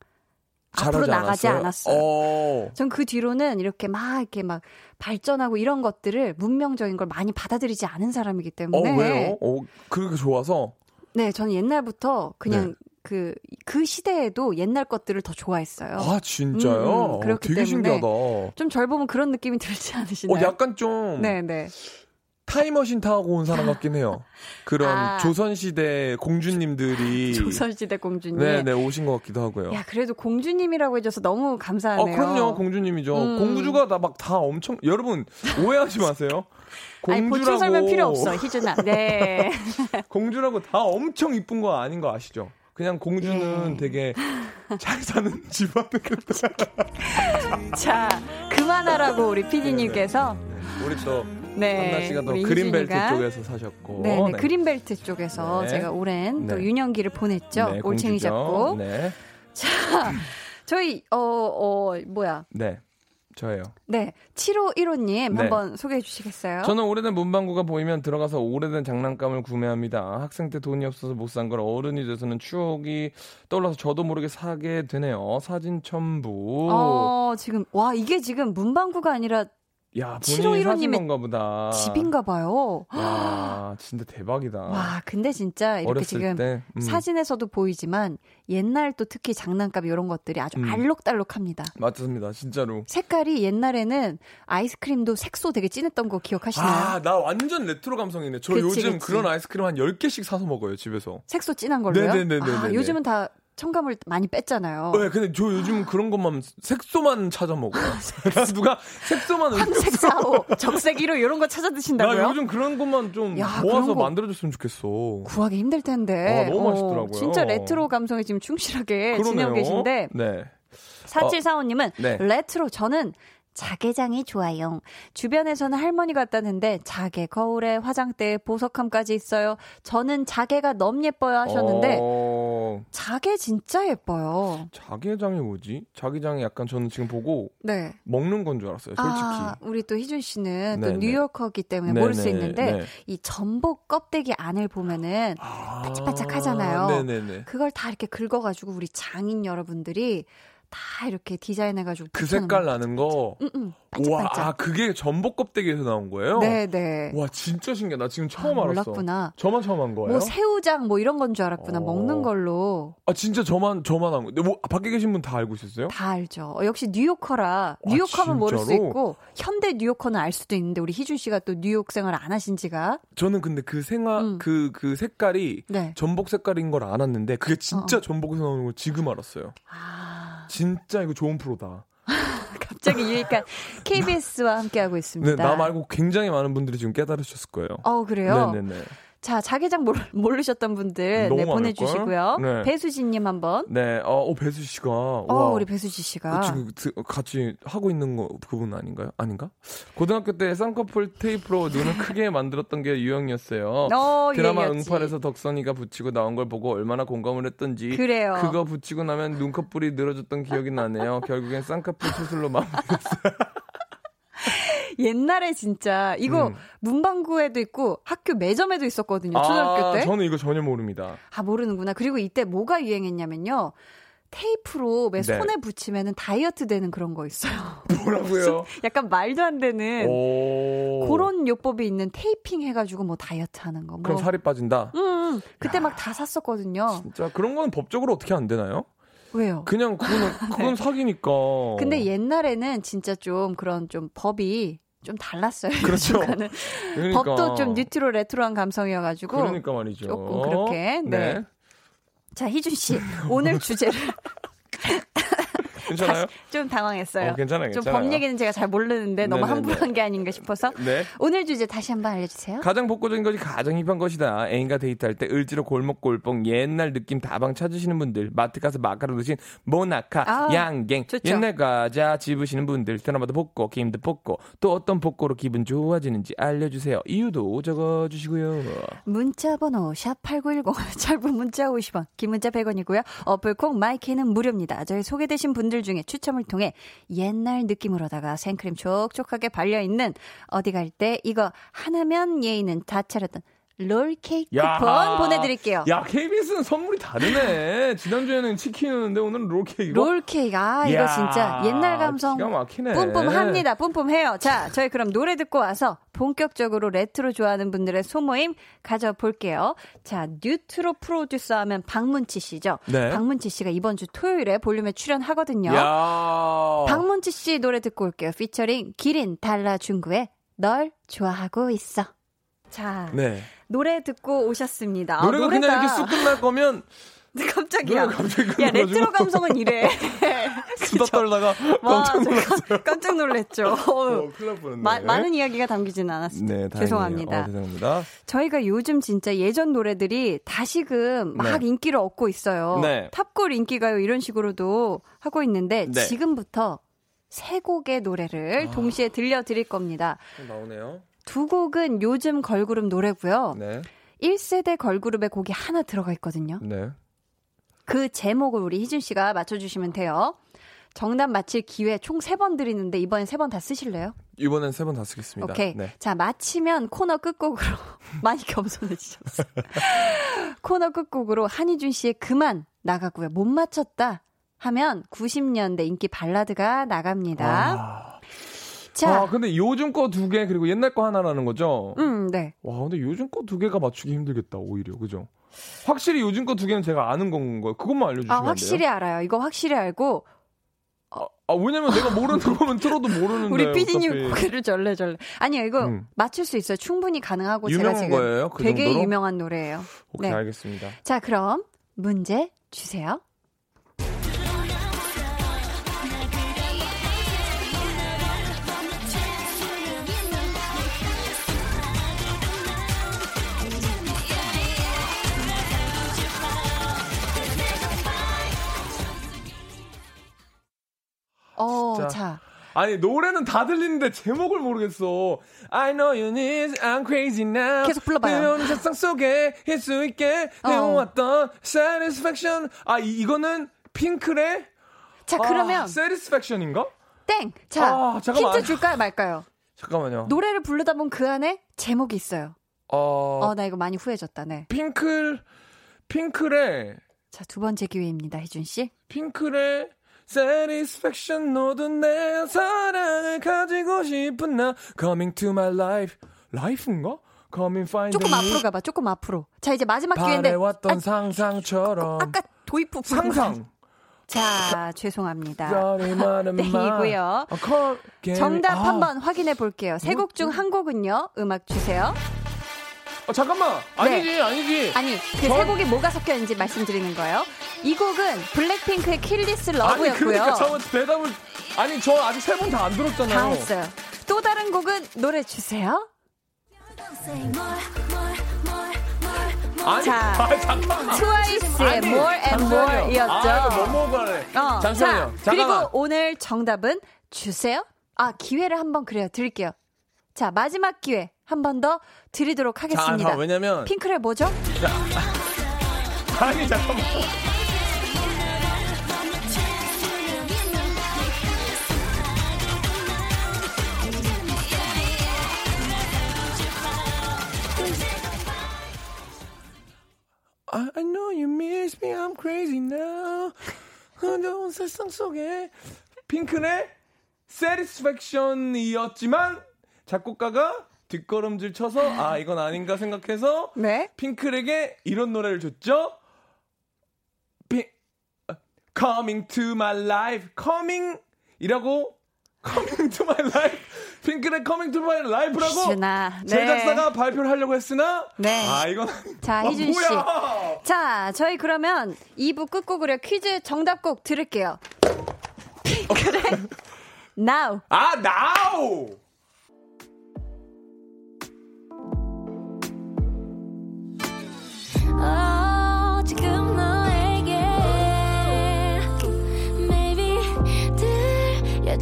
앞으로 나가지 않았어요? 않았어요. 어. 전그 뒤로는 이렇게 막 이렇게 막 발전하고 이런 것들을 문명적인 걸 많이 받아들이지 않은 사람이기 어, 때문에 왜요? 어, 그렇게 좋아서? 네, 저는 옛날부터 그냥 네. 그, 그 시대에도 옛날 것들을 더 좋아했어요. 아, 진짜요? 음, 음, 어, 그렇기 되게 때문에 신기하다. 좀 절 보면 그런 느낌이 들지 않으시나요? 어, 약간 좀 네, 네. 타임머신 타고 온 사람 같긴 해요. 그런 아. 조선시대 공주님들이 조선시대 공주님. 네, 네, 오신 것 같기도 하고요. 야, 그래도 공주님이라고 해줘서 너무 어, 감사하네요. 그럼요. 공주님이죠. 음. 공주가 다 막 다 엄청 여러분 오해하지 마세요. 아니, 보충 설명 필요 없어, 희준아. 네. 공주라고 다 엄청 이쁜 거 아닌 거 아시죠? 그냥 공주는 예. 되게 잘 사는 집안의 자, 그만하라고 우리 피디님께서. 우리 또 네. 한나 씨가 또 그린벨트 쪽에서 사셨고 네, 네. 그린벨트 쪽에서 네. 제가 오랜 또 네. 유년기를 보냈죠. 네, 올챙이. 잡고. 네. 자, 저희, 어, 어, 뭐야. 네. 저예요. 네. 7515님 네. 한번 소개해 주시겠어요? 저는 오래된 문방구가 보이면 들어가서 오래된 장난감을 구매합니다. 학생 때 돈이 없어서 못 산 걸 어른이 돼서는 추억이 떠올라서 저도 모르게 사게 되네요. 사진 첨부. 어, 지금, 와, 이게 지금 문방구가 아니라 야, 본인이 7515 사신 님의 건가 보다. 집인가 봐요. 야, 진짜 대박이다. 와, 근데 진짜 이렇게 지금 때, 음. 사진에서도 보이지만 옛날 또 특히 장난감 이런 것들이 아주 음. 알록달록합니다. 맞습니다, 진짜로. 색깔이 옛날에는 아이스크림도 색소 되게 진했던 거 기억하시나요? 아, 나 완전 레트로 감성이네. 저 그치, 요즘 그치. 그런 아이스크림 한 10개씩 사서 먹어요, 집에서. 색소 진한 걸로요? 네네네네네네. 아, 요즘은 다 첨가물 많이 뺐잖아요. 네, 근데 저 요즘 그런 것만 색소만 찾아 먹어요. 누가 색소만 황색 사오, 적색 1호 이런 거 찾아 나 드신다고요? 요즘 그런 것만 좀 야, 모아서 만들어줬으면 좋겠어. 구하기 힘들 텐데. 아, 너무 맛있더라고요. 진짜 레트로 감성에 지금 충실하게 지내고 계신데 네. 4745님은 네. 레트로 저는 자개장이 좋아요. 주변에서는 할머니 같다는데 자개 거울에 화장대에 보석함까지 있어요. 저는 자개가 너무 예뻐요 하셨는데 어, 자개 진짜 예뻐요. 자기장이 뭐지? 자기장이 약간 저는 지금 보고 네. 먹는 건 줄 알았어요. 솔직히. 아, 우리 또 희준 씨는 또 네네. 뉴요커기 때문에 네네, 모를 수 있는데 네. 이 전복 껍데기 안을 보면은 아, 바짝바짝하잖아요. 네네네. 그걸 다 이렇게 긁어가지고 우리 장인 여러분들이 다 이렇게 디자인해가지고 그 색깔 나는 거. 응, 응. 와, 반짝반짝. 아, 그게 전복 껍데기에서 나온 거예요? 네 네. 와, 진짜 신기하다. 나 지금 처음 아, 알았어. 몰랐구나. 저만 처음 한 거예요? 뭐 새우장 뭐 이런 건 줄 알았구나. 어. 먹는 걸로 아, 진짜 저만, 저만 한 거. 뭐, 밖에 계신 분 다 알고 있었어요? 다 알죠. 어, 역시 뉴요커라 뉴요커면 모를 수? 있고 현대 뉴요커는 알 수도 있는데 우리 희준 씨가 또 뉴욕 생활 안 하신 지가 저는 근데 그 생화, 음. 그, 그 색깔이 네. 전복 색깔인 걸 알았는데, 그게 진짜 어. 전복에서 나오는 걸 지금 알았어요. 아, 진짜 이거 좋은 프로다. 갑자기 유익한 KBS와 함께하고 있습니다. 네, 나 말고 굉장히 많은 분들이 지금 깨달으셨을 거예요. 어, 그래요? 네네네. 자, 자기장 모르, 모르셨던 분들 너무 네? 보내주시고요. 네. 배수진님 한번. 네, 어, 어, 배수 씨가. 어, 와, 우리 배수지 씨가. 지금 드- 같이 하고 있는 거 그분 아닌가요? 아닌가? 고등학교 때 쌍꺼풀 테이프로 눈을 크게 만들었던 게 유형이었어요. 어, 드라마 유행이었지. 응팔에서 덕선이가 붙이고 나온 걸 보고 얼마나 공감을 했던지 그래요. 그거 붙이고 나면 눈꺼풀이 늘어졌던 기억이 나네요. 결국엔 쌍꺼풀 수술로 마무리. 옛날에 진짜 이거 음. 문방구에도 있고 학교 매점에도 있었거든요. 초등학교 아, 때. 저는 이거 전혀 모릅니다. 아, 모르는구나. 그리고 이때 뭐가 유행했냐면요. 테이프로 매 네. 손에 붙이면은 다이어트 되는 그런 거 있어요. 뭐라고요? 약간 말도 안 되는 오. 그런 요법이 있는 테이핑 해가지고 뭐 다이어트 하는 거. 뭐. 그럼 살이 빠진다. 음, 음. 그때 막 다 샀었거든요. 진짜 그런 건 법적으로 어떻게 안 되나요? 왜요? 그냥 그건 사기니까. 네. 근데 옛날에는 진짜 좀 그런 좀 법이 좀 달랐어요. 그렇죠. 그러니까. 법도 좀 뉴트로 레트로한 감성이어가지고. 그러니까 말이죠. 조금 그렇게, 네. 자, 희준 씨. 오늘 주제를 괜찮아요? 좀 당황했어요. 어, 괜찮아요, 좀 괜찮아요. 법 얘기는 제가 잘 모르는데 너무 네네네. 함부로 한 게 아닌가 싶어서. 네. 오늘 주제 다시 한번 알려주세요. 가장 복고적인 것이 가장 힙한 것이다. 애인과 데이트할 때 을지로 골목 골봉 옛날 느낌 다방 찾으시는 분들, 마트 가서 마카로 드신 모나카, 아, 양갱, 좋죠. 옛날 과자 집으시는 분들, 드라마도 복고, 게임도 복고, 또 어떤 복고로 기분 좋아지는지 알려주세요. 이유도 적어주시고요. 문자 번호 샵8910 짧은 문자 50원 긴 문자 100원이고요. 어플콩 마이케이는 무료입니다. 저희 소개되신 분들 중에 추첨을 통해 옛날 느낌으로다가 생크림 촉촉하게 발려있는 어디 갈 때 이거 하나면 예의는 다 차렸던 롤 케이크 쿠폰 보내드릴게요. 야, KBS는 선물이 다르네. 지난주에는 치킨이었는데 오늘은 롤 케이크. 롤 케이크 아 이거 야, 진짜 옛날 감성 기가 막히네. 뿜뿜합니다. 뿜뿜해요. 자, 저희 그럼 노래 듣고 와서 본격적으로 레트로 좋아하는 분들의 소모임 가져볼게요. 자, 뉴트로 프로듀서 하면 박문치 씨죠. 네. 박문치 씨가 이번 주 토요일에 볼륨에 출연하거든요. 야. 박문치 씨 노래 듣고 올게요. 피처링 기린 Dala 준구의 널 좋아하고 있어. 자, 네. 노래 듣고 오셨습니다. 아, 노래가 그냥 노래가- 이렇게 쑥 끝날 거면 깜짝이야. 노래가 갑자기 야. 레트로 감성은 이래. 수다 떨다가 와, 깜짝 놀랐어요. 깜짝 놀랐죠. 어. 마- 많은 이야기가 담기지는 않았습니다. 네. 죄송합니다. 어, 죄송합니다. 저희가 요즘 진짜 예전 노래들이 다시금 막 네. 인기를 얻고 있어요. 네. 탑골 인기가요 이런 식으로도 하고 있는데 네. 지금부터 세 곡의 노래를 아. 동시에 들려드릴 겁니다. 나오네요. 두 곡은 요즘 걸그룹 노래고요. 네. 1세대 걸그룹의 곡이 하나 들어가 있거든요. 네. 그 제목을 우리 희준 씨가 맞춰주시면 돼요. 정답 맞힐 기회 총세번 드리는데 이번엔 세번다 쓰실래요? 이번엔 세번다 쓰겠습니다. 오케이. 네. 자, 마치면 코너 끝곡으로 많이 겸손해지셨어요. 코너 끝곡으로 한희준 씨의 그만 나가고요. 못 맞췄다 하면 90년대 인기 발라드가 나갑니다. 아, 자, 아, 근데 요즘 거 두 개 그리고 옛날 거 하나라는 거죠? 음, 네. 와, 근데 요즘 거 두 개가 맞추기 힘들겠다, 오히려. 그죠? 확실히 요즘 거 두 개는 제가 아는 건 거예요. 그것만 알려주시면 아, 안 돼요? 확실히 알아요. 이거 확실히 알고 아, 아, 왜냐면 내가 모르는 거면 들어도 모르는데. 우리 피디님. 고개를 절레절레. 아니요, 이거 음. 맞출 수 있어요. 충분히 가능하고 유명한 제가 지금 거예요? 그 되게 정도로? 유명한 노래예요. 오케이, 네. 알겠습니다. 자, 그럼 문제 주세요. 어, 진짜. 자. 아니, 노래는 다 들리는데 제목을 모르겠어. I know you need, I'm crazy now. 계속 불러봐요. 내 세상 속에 있을 있게 어. 내어왔던 satisfaction. 아, 이, 이거는 핑클의 자, 그러면 아, satisfaction인가? 땡. 자, 아, 잠깐만. 힌트 줄까요, 말까요? 잠깐만요. 노래를 부르다 보면 그 안에 제목이 있어요. 어, 어, 나 이거 많이 후회졌다. 네. 핑클, 핑클의, 자, 두 번째 기회입니다, 희준 씨. 핑클의 satisfaction 너도 내 사랑을 가지고 싶은 나 coming to my life. life인가? coming find 조금 me. 앞으로 가봐, 조금 앞으로. 자, 이제 마지막 기회인데. 바래왔던 아, 상상처럼 아까 도입 부분. 상상 자, 죄송합니다. 많은 네, 게임- 정답 아, 한번 확인해 볼게요. 세 곡 중 한 곡은요. 음악 주세요. 아, 잠깐만 아니지 아니지 아니, 그 세 곡이 뭐가 섞여 있는지 말씀드리는 거예요. 이 곡은 블랙핑크의 Kill This 아니 Love였고요. 그러니까 저 대답을 아니 저 아직 세 번 다 안 들었잖아요 다 했어요. 또 다른 곡은 노래 주세요. 아니 자, 아, 트와이스의 아니, More and. More이었죠. 아 이거 넘어가네 어, 잠시만요 자, 잠깐만 그리고 오늘 정답은 주세요. 아, 기회를 한번 그래요. 드릴게요. 자, 마지막 기회 한 번 더 드리도록 자, 하겠습니다. 아, 왜냐면 핑크의 뭐죠? 아니 잠깐만 I know you miss me, I'm crazy now. 어려운 세상 속에 핑크의 Satisfaction이었지만 작곡가가 뒷걸음질 쳐서 아 이건 아닌가 생각해서 네. 핑클에게 이런 노래를 줬죠. 피, 아, Coming to my life, Coming이라고 Coming to my life, 핑클의 Coming to my life라고 희준아. 네. 제작사가 발표를 하려고 했으나 네. 아 이건 자, 아, 희준 씨. 뭐야? 자, 저희 그러면 2부 끝곡으로 퀴즈 정답곡 들을게요. 핑크의 Now. 아 now.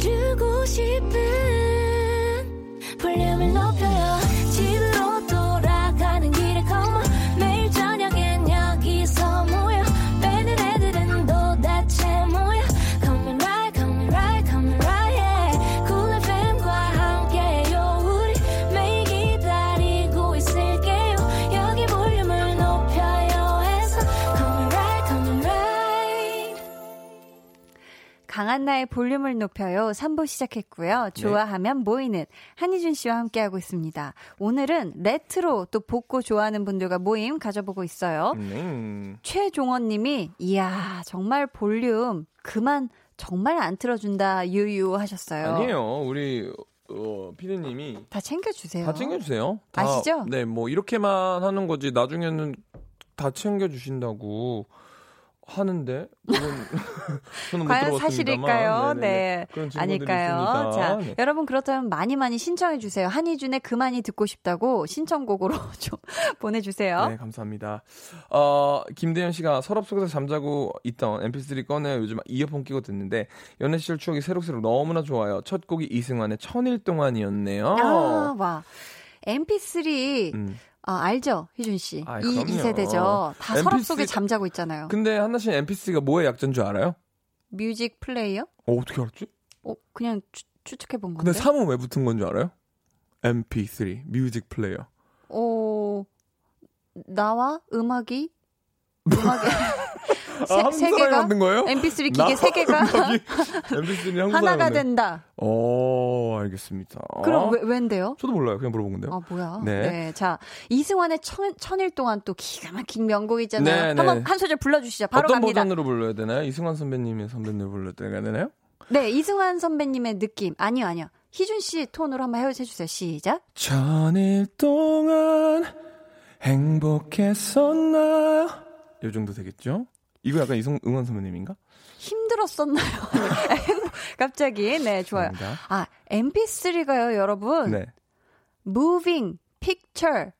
주고 싶은 강한나의 볼륨을 높여요. 3부 시작했고요. 좋아하면 모이는 한희준 씨와 함께하고 있습니다. 오늘은 레트로 또 복고 좋아하는 분들과 모임 가져보고 있어요. 음. 최종원 님이, 이야, 정말 볼륨 그만 정말 안 틀어준다, 유유 하셨어요. 아니에요. 우리 어, 피디님이 다 챙겨주세요. 다 챙겨주세요. 다, 아시죠? 네, 뭐 이렇게만 하는 거지. 나중에는 다 챙겨주신다고 하는데 저는 못 과연. 사실일까요? 네네네. 네. 아닐까요? 자, 네. 여러분 그렇다면 많이 많이 신청해 주세요. 한희준의 그만이 듣고 싶다고 신청곡으로 좀 보내주세요. 네, 감사합니다. 어, 김대현 씨가 서랍 속에서 잠자고 있던 mp3 꺼내 요즘 이어폰 끼고 듣는데 연애 시절 추억이 새록새록 너무나 좋아요. 첫 곡이 이승환의 천일 동안이었네요. 아, 와. MP3 음. 아, 알죠, 희준 씨. 아, 이, 그럼요. 이 세대죠. 다 서랍 MP3 속에 잠자고 있잖아요. 근데 한나 씨는 mp3가 뭐의 약자인 줄 알아요? Music Player? 어, 어떻게 알았지? 어, 그냥 추, 추측해 본 건데. 근데 3은 왜 붙은 건 줄 알아요? MP3 Music Player. 어, 나와 음악이 음악이 세, 아, 세 개가 만든 거예요? MP3 기계 나- 세 개가 MP3는 한국 하나가. 된다. 어, 알겠습니다. 그럼 왜, 왠데요? 저도 몰라요. 그냥 물어본 건데요. 아 뭐야? 네. 자 이승환의 천, 천일 동안 또 기가 막힌 명곡 있잖아요. 네, 한번 네. 한 소절 불러 주시죠. 바로 어떤 갑니다. 버전으로 불러야 되나요? 이승환 선배님의 선배님을 불러야 되나요? 네, 이승환 선배님의 느낌. 아니요, 아니요. 희준 씨 톤으로 한번 해주세요. 시작. 천일 동안 행복했었나? 요 정도 되겠죠? 이거 약간 이승환 선배님인가? 힘들었었나요? 네. 갑자기 네 좋아요. 감사합니다. 아 MP3가요, 여러분. 네. Moving Picture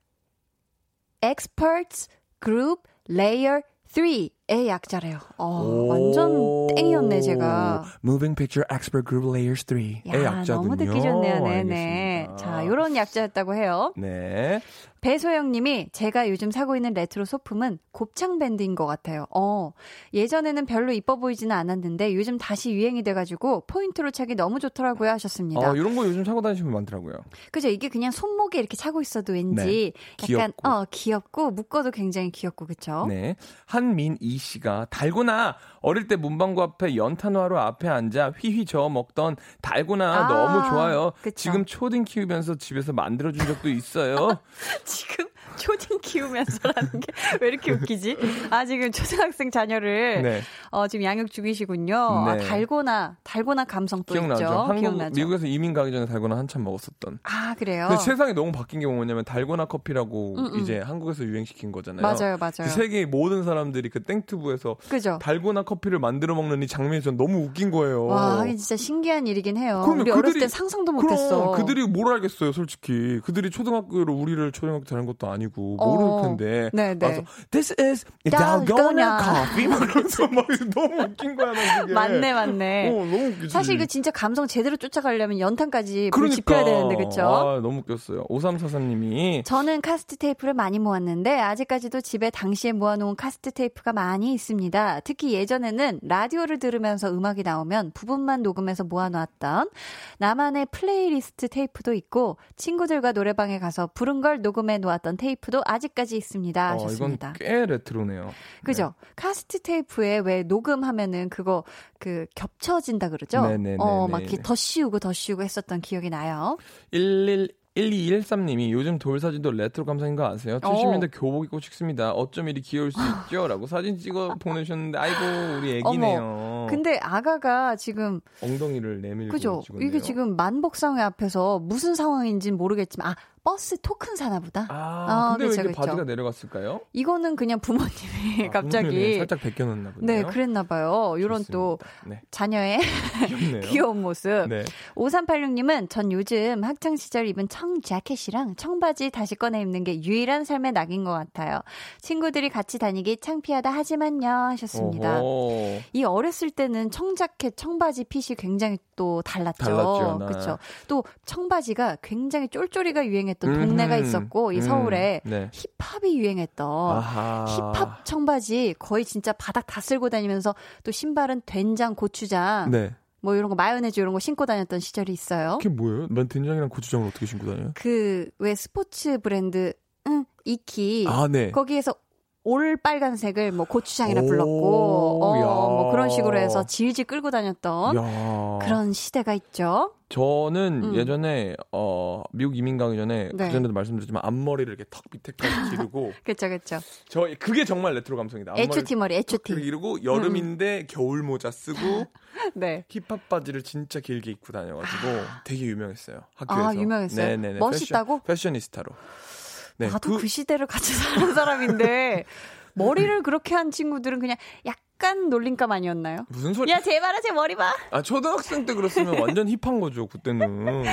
Experts Group Layer 3의 약자래요. 어, 완전 땡이었네 제가. Moving Picture Expert Group Layers 3의 야, 약자군요. 너무 듣기 좋네요. 네네. 자, 요런 약자였다고 해요. 네. 배소영 님이 제가 요즘 사고 있는 레트로 소품은 곱창 밴드인 것 같아요. 어, 예전에는 별로 이뻐 보이지는 않았는데 요즘 다시 유행이 돼가지고 포인트로 차기 너무 좋더라고요 하셨습니다. 어, 이런 거 요즘 차고 다니시는 분 많더라고요. 그죠? 이게 그냥 손목에 이렇게 차고 있어도 왠지 네, 약간 귀엽고. 어 귀엽고 묶어도 굉장히 귀엽고 그쵸? 네. 한민이 씨가 달고나 어릴 때 문방구 앞에 연탄화로 앞에 앉아 휘휘 저어 먹던 달고나 아, 너무 좋아요. 그쵸. 지금 초딩 키우 면서 집에서 만들어 준 적도 있어요. 지금 초딩 키우면서라는 게 왜 이렇게 웃기지? 아 지금 초등학생 자녀를 네. 어 지금 양육 중이시군요. 아, 네. 달고나 달고나 감성 또 기억나죠? 있죠. 한국 기억나죠? 미국에서 이민 가기 전에 달고나 한참 먹었었던. 아 그래요? 근데 세상이 너무 바뀐 게 뭐냐면 달고나 커피라고 음, 음. 이제 한국에서 유행시킨 거잖아요. 맞아요, 그 맞아요. 세계의 모든 사람들이 그 땡튜브에서 그죠? 달고나 커피를 만들어 먹는 이 장면이 전 너무 웃긴 거예요. 와, 진짜 신기한 일이긴 해요. 그러면 우리 어렸을 그들이- 때 상상도 그럼 못했어. 그들이 뭘 알겠어요, 솔직히. 그들이 초등학교로 우리를 초등학교 다닌 것도 아니고 어. 모를 텐데. 네, 네. 와서 This is dalgona coffee. 막 이러면서 막 너무 웃긴 거야, 나 그게. 맞네, 맞네. 어, 너무 웃기지. 사실 그 진짜 감성 제대로 쫓아가려면 연탄까지 불 그러니까. 지펴야 되는데 그쵸? 아, 너무 웃겼어요. 5343님이 저는 카세트 테이프를 많이 모았는데 아직까지도 집에 당시에 모아놓은 카세트 테이프가 많이 있습니다. 특히 예전에는 라디오를 들으면서 음악이 나오면 부분만 녹음해서 모아놓았던 나만의 플레이리스트 테이프도 있고 친구들과 노래방에 가서 부른 걸 녹음해 놓았던 테이프 도 아직까지 있습니다. 어, 이건 하셨습니다. 꽤 레트로네요. 그죠? 카세트 테이프에 왜 녹음하면은 그거 그 겹쳐진다 그러죠? 네네네네. 어, 막 이렇게 더 씌우고 더 씌우고 했었던 기억이 나요. 11 1213님이 요즘 돌 사진도 레트로 감성인 거 아세요? 70년대 교복 입고 싶습니다. 어쩜 이리 귀여울 수 있죠? 라고 사진 찍어 보내셨는데 아이고 우리 애기네요. 근데 아가가 지금 엉덩이를 내밀고 그죠? 이게 지금 만복상회 앞에서 무슨 상황인지는 모르겠지만 아 버스 토큰 사나 보다. 아, 아, 근데 그쵸, 왜 이렇게. 바지가 내려갔을까요? 이거는 그냥 부모님이 아, 갑자기 부모님이 살짝 벗겨놨나 보네요. 네 그랬나 봐요. 요런 또. 네. 자녀의. 귀여운 모습. 네. 5386님은 전 요즘 학창 시절 입은 청 자켓이랑 청바지 다시 꺼내 입는 게 유일한 삶의 낙인 것 같아요. 친구들이 같이 다니기 창피하다 하지만요 하셨습니다. 어허. 이 어렸을 때는 청 자켓, 청바지 핏이 굉장히 또 달랐죠. 달랐죠, 네. 그렇죠. 또 청바지가 굉장히 쫄쫄이가 유행했 던 음흠. 동네가 있었고 이 음, 서울에 네. 힙합이 유행했던 아하. 힙합 청바지 거의 진짜 바닥 다 쓸고 다니면서 또 신발은 된장, 고추장 네. 뭐 이런 거 마요네즈 이런 거 신고 다녔던 시절이 있어요. 그게 뭐예요? 난 된장이랑 고추장을 어떻게 신고 다녀요? 그 왜 스포츠 브랜드 응, 이키 아, 네. 거기에서 올 빨간색을 뭐 고추장이라 오, 불렀고 어, 야. 뭐 그런 식으로 해서 질질 끌고 다녔던 야. 그런 시대가 있죠. 저는 음. 예전에 어 미국 이민 가기 전에 네. 그전에도 말씀드렸지만 앞머리를 이렇게 턱 밑에까지 기르고 그렇죠, 그렇죠. 저 그게 정말 레트로 감성이다. H.O.T. 머리, 턱 H.O.T. 기르고 여름인데 겨울 모자 쓰고 네. 힙합 바지를 진짜 길게 입고 다녀 가지고 되게 유명했어요 학교에서. 아, 유명했어요? 네네네. 멋있다고? 패셔니스타로 네, 나도 그, 그- 시대를 같이 사는 사람인데 머리를 그렇게 한 친구들은 그냥 약간 놀림감 아니었나요? 무슨 소리? 야, 제발아, 제 머리 봐. 아 초등학생 때 그랬으면 완전 힙한 거죠 그때는.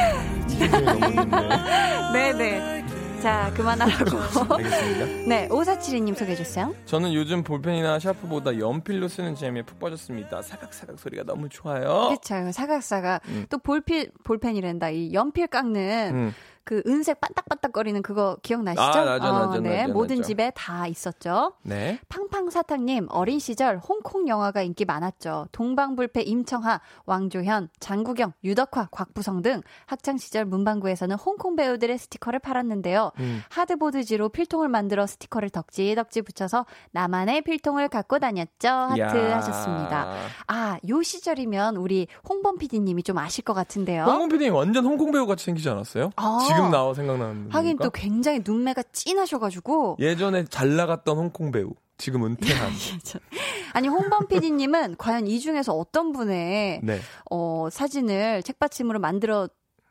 네네. 자, 그만하라고. 알겠습니다. 네, 5472님 소개해주세요. 저는 요즘 볼펜이나 샤프보다 연필로 쓰는 재미에 푹 빠졌습니다. 사각사각 소리가 너무 좋아요. 그쵸, 사각사각. 음. 또 볼필, 볼펜이란다. 이 연필 깎는 음. 그 은색 반딱반딱거리는 그거 기억나시죠? 아, 나죠, 나죠, 네, 나죠, 모든 나죠. 집에 다 있었죠. 네. 팡팡사탕님 어린 시절 홍콩 영화가 인기 많았죠. 동방불패 임청하, 왕조현, 장국영, 유덕화, 곽부성 등 학창 시절 문방구에서는 홍콩 배우들의 스티커를 팔았는데요. 음. 하드보드지로 필통을 만들어 스티커를 덕지덕지 붙여서 나만의 필통을 갖고 다녔죠. 하트 야. 하셨습니다. 아, 요 시절이면 우리 홍범 PD님이 좀 아실 것 같은데요. 홍콩 PD님 완전 홍콩 배우 같이 생기지 않았어요? 아. 지금 나와 생각나는 하긴? 또 굉장히 눈매가 진하셔가지고. 예전에 잘 나갔던 홍콩 배우 지금 은퇴한. 아니 홍범 PD님은 과연 이 중에서 어떤 분의 네. 어, 사진을 책받침으로 만들어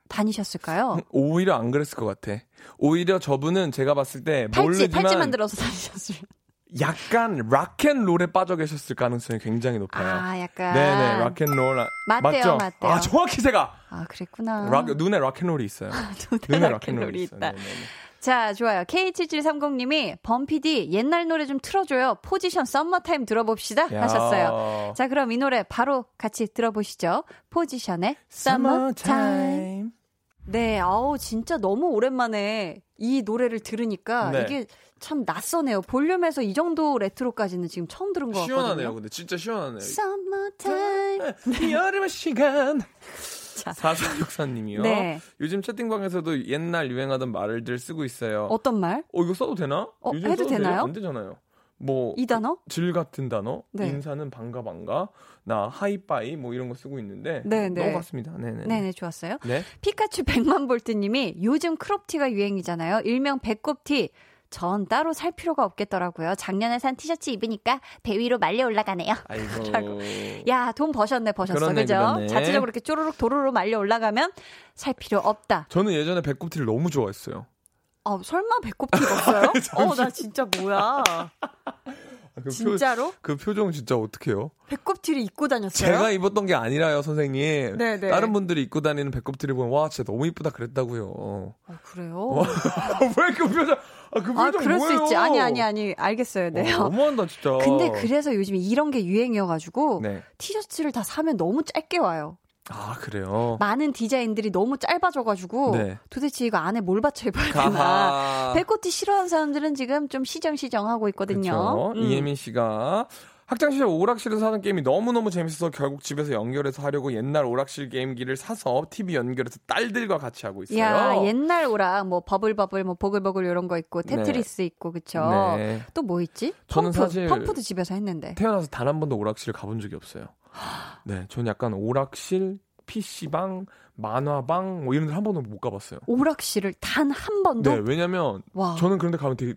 다니셨을까요? 오히려 안 그랬을 것 같아. 오히려 저분은 제가 봤을 때 팔찌 모르지만 팔찌 만들어서 다니셨으면 약간 락앤롤에 빠져 계셨을 가능성이 굉장히 높아요 아 약간 네네 락앤롤 아- 맞대요, 맞죠? 맞대요. 아 정확히 제가 아 그랬구나 락, 눈에 락앤롤이 있어요 눈에 락앤롤이 락앤롤이 있어요. 있다. 네네네. 자 좋아요 K7730님이 범PD 옛날 노래 좀 틀어줘요 포지션 썸머타임 들어봅시다 야. 하셨어요 자 그럼 이 노래 바로 같이 들어보시죠 포지션의 썸머타임. 네, 아우 진짜 너무 오랜만에 이 노래를 들으니까 네. 이게 참 낯서네요. 볼륨에서 이 정도 레트로까지는 지금 처음 들은 것 시원하네요 같거든요. 근데 진짜 시원하네요 Summertime. 여름의 시간 자. 4464님이요. 네. 요즘 채팅방에서도 옛날 유행하던 말들 쓰고 있어요. 어, 어떤 말? 이거 써도 되나? 어, 요즘 해도? 되나요? 안 되잖아요. 뭐, 이 단어? 즐 같은 단어, 네. 인사는 반가 반가, 나 하이빠이 뭐 이런 거 쓰고 있는데 네, 네. 넘어갔습니다. 네네. 네네 좋았어요. 네. 피카츄 100만 볼트님이 요즘 크롭티가 유행이잖아요. 일명 배꼽티. 전 따로 살 필요가 없겠더라고요. 작년에 산 티셔츠 입으니까 배 위로 말려 올라가네요. 아이고. 라고. 야, 돈 버셨네, 버셨어. 그렇네, 그죠? 그렇네. 자체적으로 이렇게 쪼르륵 도루로 말려 올라가면 살 필요 없다. 저는 예전에 배꼽티를 너무 좋아했어요. 어, 설마 배꼽티 입었어요? 어, 나 진짜 뭐야. 그 표, 진짜로? 그 표정 진짜 어떡해요? 배꼽티를 입고 다녔어요? 제가 입었던 게 아니라요, 선생님. 네, 네. 다른 분들이 입고 다니는 배꼽티를 보면 와, 진짜 너무 이쁘다 그랬다고요. 어, 그래요? 어? 왜그 표정? 아, 그 표정 아, 그럴 뭐예요? 수 있지. 아니, 아니, 아니. 알겠어요. 네. 어, 너무한다 진짜. 근데 그래서 요즘 이런 게 유행이어가지고 네. 티셔츠를 다 사면 너무 짧게 와요. 아 그래요. 많은 디자인들이 너무 짧아져가지고 네. 도대체 이거 안에 뭘 받쳐 입어야 되나. 배꼽티 싫어하는 사람들은 지금 좀 시정시정하고 있거든요. 그렇죠. 음. 이예민 씨가 학창 시절 오락실에서 하는 게임이 너무 너무 재밌어서 결국 집에서 연결해서 하려고 옛날 오락실 게임기를 사서 TV 연결해서 딸들과 같이 하고 있어요. 야 옛날 오락 뭐 버블버블 뭐 보글보글 이런 거 있고 테트리스 있고 그쵸. 네. 또뭐 있지? 저는 펌프, 사실- 펌프도 집에서 했는데. 태어나서 단 한 번도 오락실 가본 적이 없어요. 네, 저는 약간 오락실, PC방, 만화방 뭐 이런 데한 번도 못 가봤어요. 오락실을 단 한 번도? 네, 왜냐면 와. 저는 그런데 가면 되게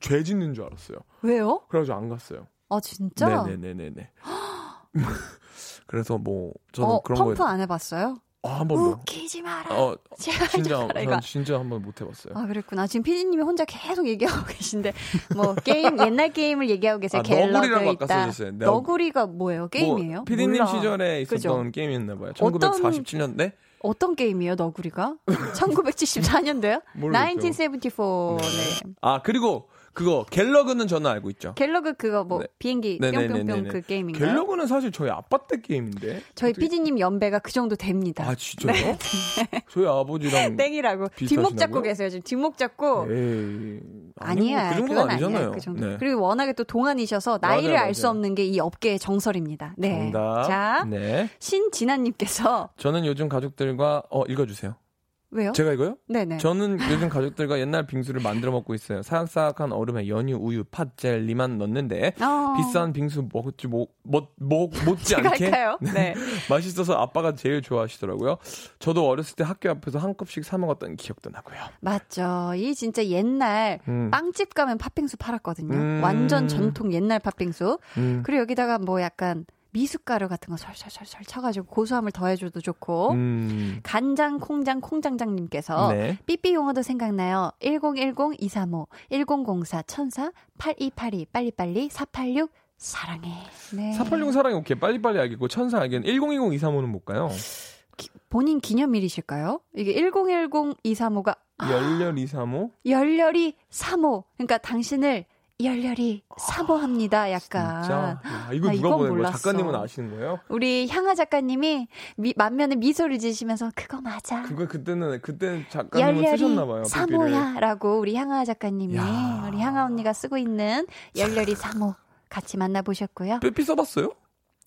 죄 짓는 줄 알았어요. 왜요? 그래가지고 안 갔어요. 아 진짜? 네네네네네. 그래서 뭐 저는 어, 그런 펌프 거에 안 해봤어요? 아, 한 번도. 웃기지 마라. 어, 진짜. 전 진짜 한 번 못 해봤어요. 아 그랬구나. 지금 피디님이 혼자 계속 얘기하고 계신데 뭐 게임 옛날 게임을 얘기하고 계세요. 아, 너구리라고 아까 있다. 써주셨어요. 너- 너구리가 뭐예요? 게임이에요? 뭐, 피디님 몰라. 시절에 있었던 그죠? 게임이었나 봐요. 어떤- 1947년대? 어떤 게임이에요, 너구리가? 1974년도요? 모르겠죠. 1974. 네. 아, 그리고 그거 갤러그는 저는 알고 있죠. 갤러그 그거 뭐 네. 비행기 네네네네네. 뿅뿅뿅 그 게임인가요? 갤러그는 사실 저희 아빠 때 게임인데. 저희 어떻게- 피디님 연배가 그 정도 됩니다. 아, 진짜요? 저희 아버지랑 땡이라고. 뒷목? 잡고 계세요. 지금 뒷목 잡고. 에이, 아니야. 그 정도는 그건 아니잖아요. 그 정도. 네. 그리고 워낙에 또 동안이셔서 나이를 알 수. 없는 게 이 업계의 정설입니다. 네. 정답. 자, 네. 신진아님께서 저는 요즘 가족들과 어 읽어주세요. 왜요? 제가 이거요? 네네. 저는 요즘 가족들과 옛날 빙수를 만들어 먹고 있어요. 사각사각한 얼음에 연유, 우유, 팥, 젤리만 넣는데 어. 비싼 빙수 먹지 못, 못, 못, 못지 제가 않게? 네. 맛있어서 아빠가 제일 좋아하시더라고요. 저도 어렸을 때 학교 앞에서 한 컵씩 사 먹었던 기억도 나고요. 맞죠. 이 진짜 옛날 음. 빵집 가면 팥빙수 팔았거든요. 음. 완전 전통 옛날 팥빙수. 음. 그리고 여기다가 뭐 약간 미숫가루 같은 거 설설설설 쳐가지고 고소함을 더해줘도 좋고. 음. 간장, 콩장, 콩장장님께서 네. 삐삐 용어도 생각나요. 1010-235, 1004, 1004, 8282, 빨리빨리, 486, 사랑해. 네. 486 사랑이 오케이. 빨리빨리 알겠고, 천사 알겠는 1020 235는 뭘까요? 기- 본인 기념일이실까요? 이게 1010-235가 열렬 235? 열렬히 3호. 그러니까 당신을 열렬히 사모합니다. 약간. 진짜? 야, 이거 나 누가 보낸 거예요? 작가님은 아시는 거예요? 우리 향아 작가님이 미, 만면에 미소를 지으시면서 그거 맞아. 그거 그때는 그때는 작가님은 쓰셨나 봐요. 삐삐를. 사모야라고 우리 향아 작가님이 야. 우리 향아 언니가 쓰고 있는 열렬히 사모 같이 만나 보셨고요. 삐삐 써봤어요?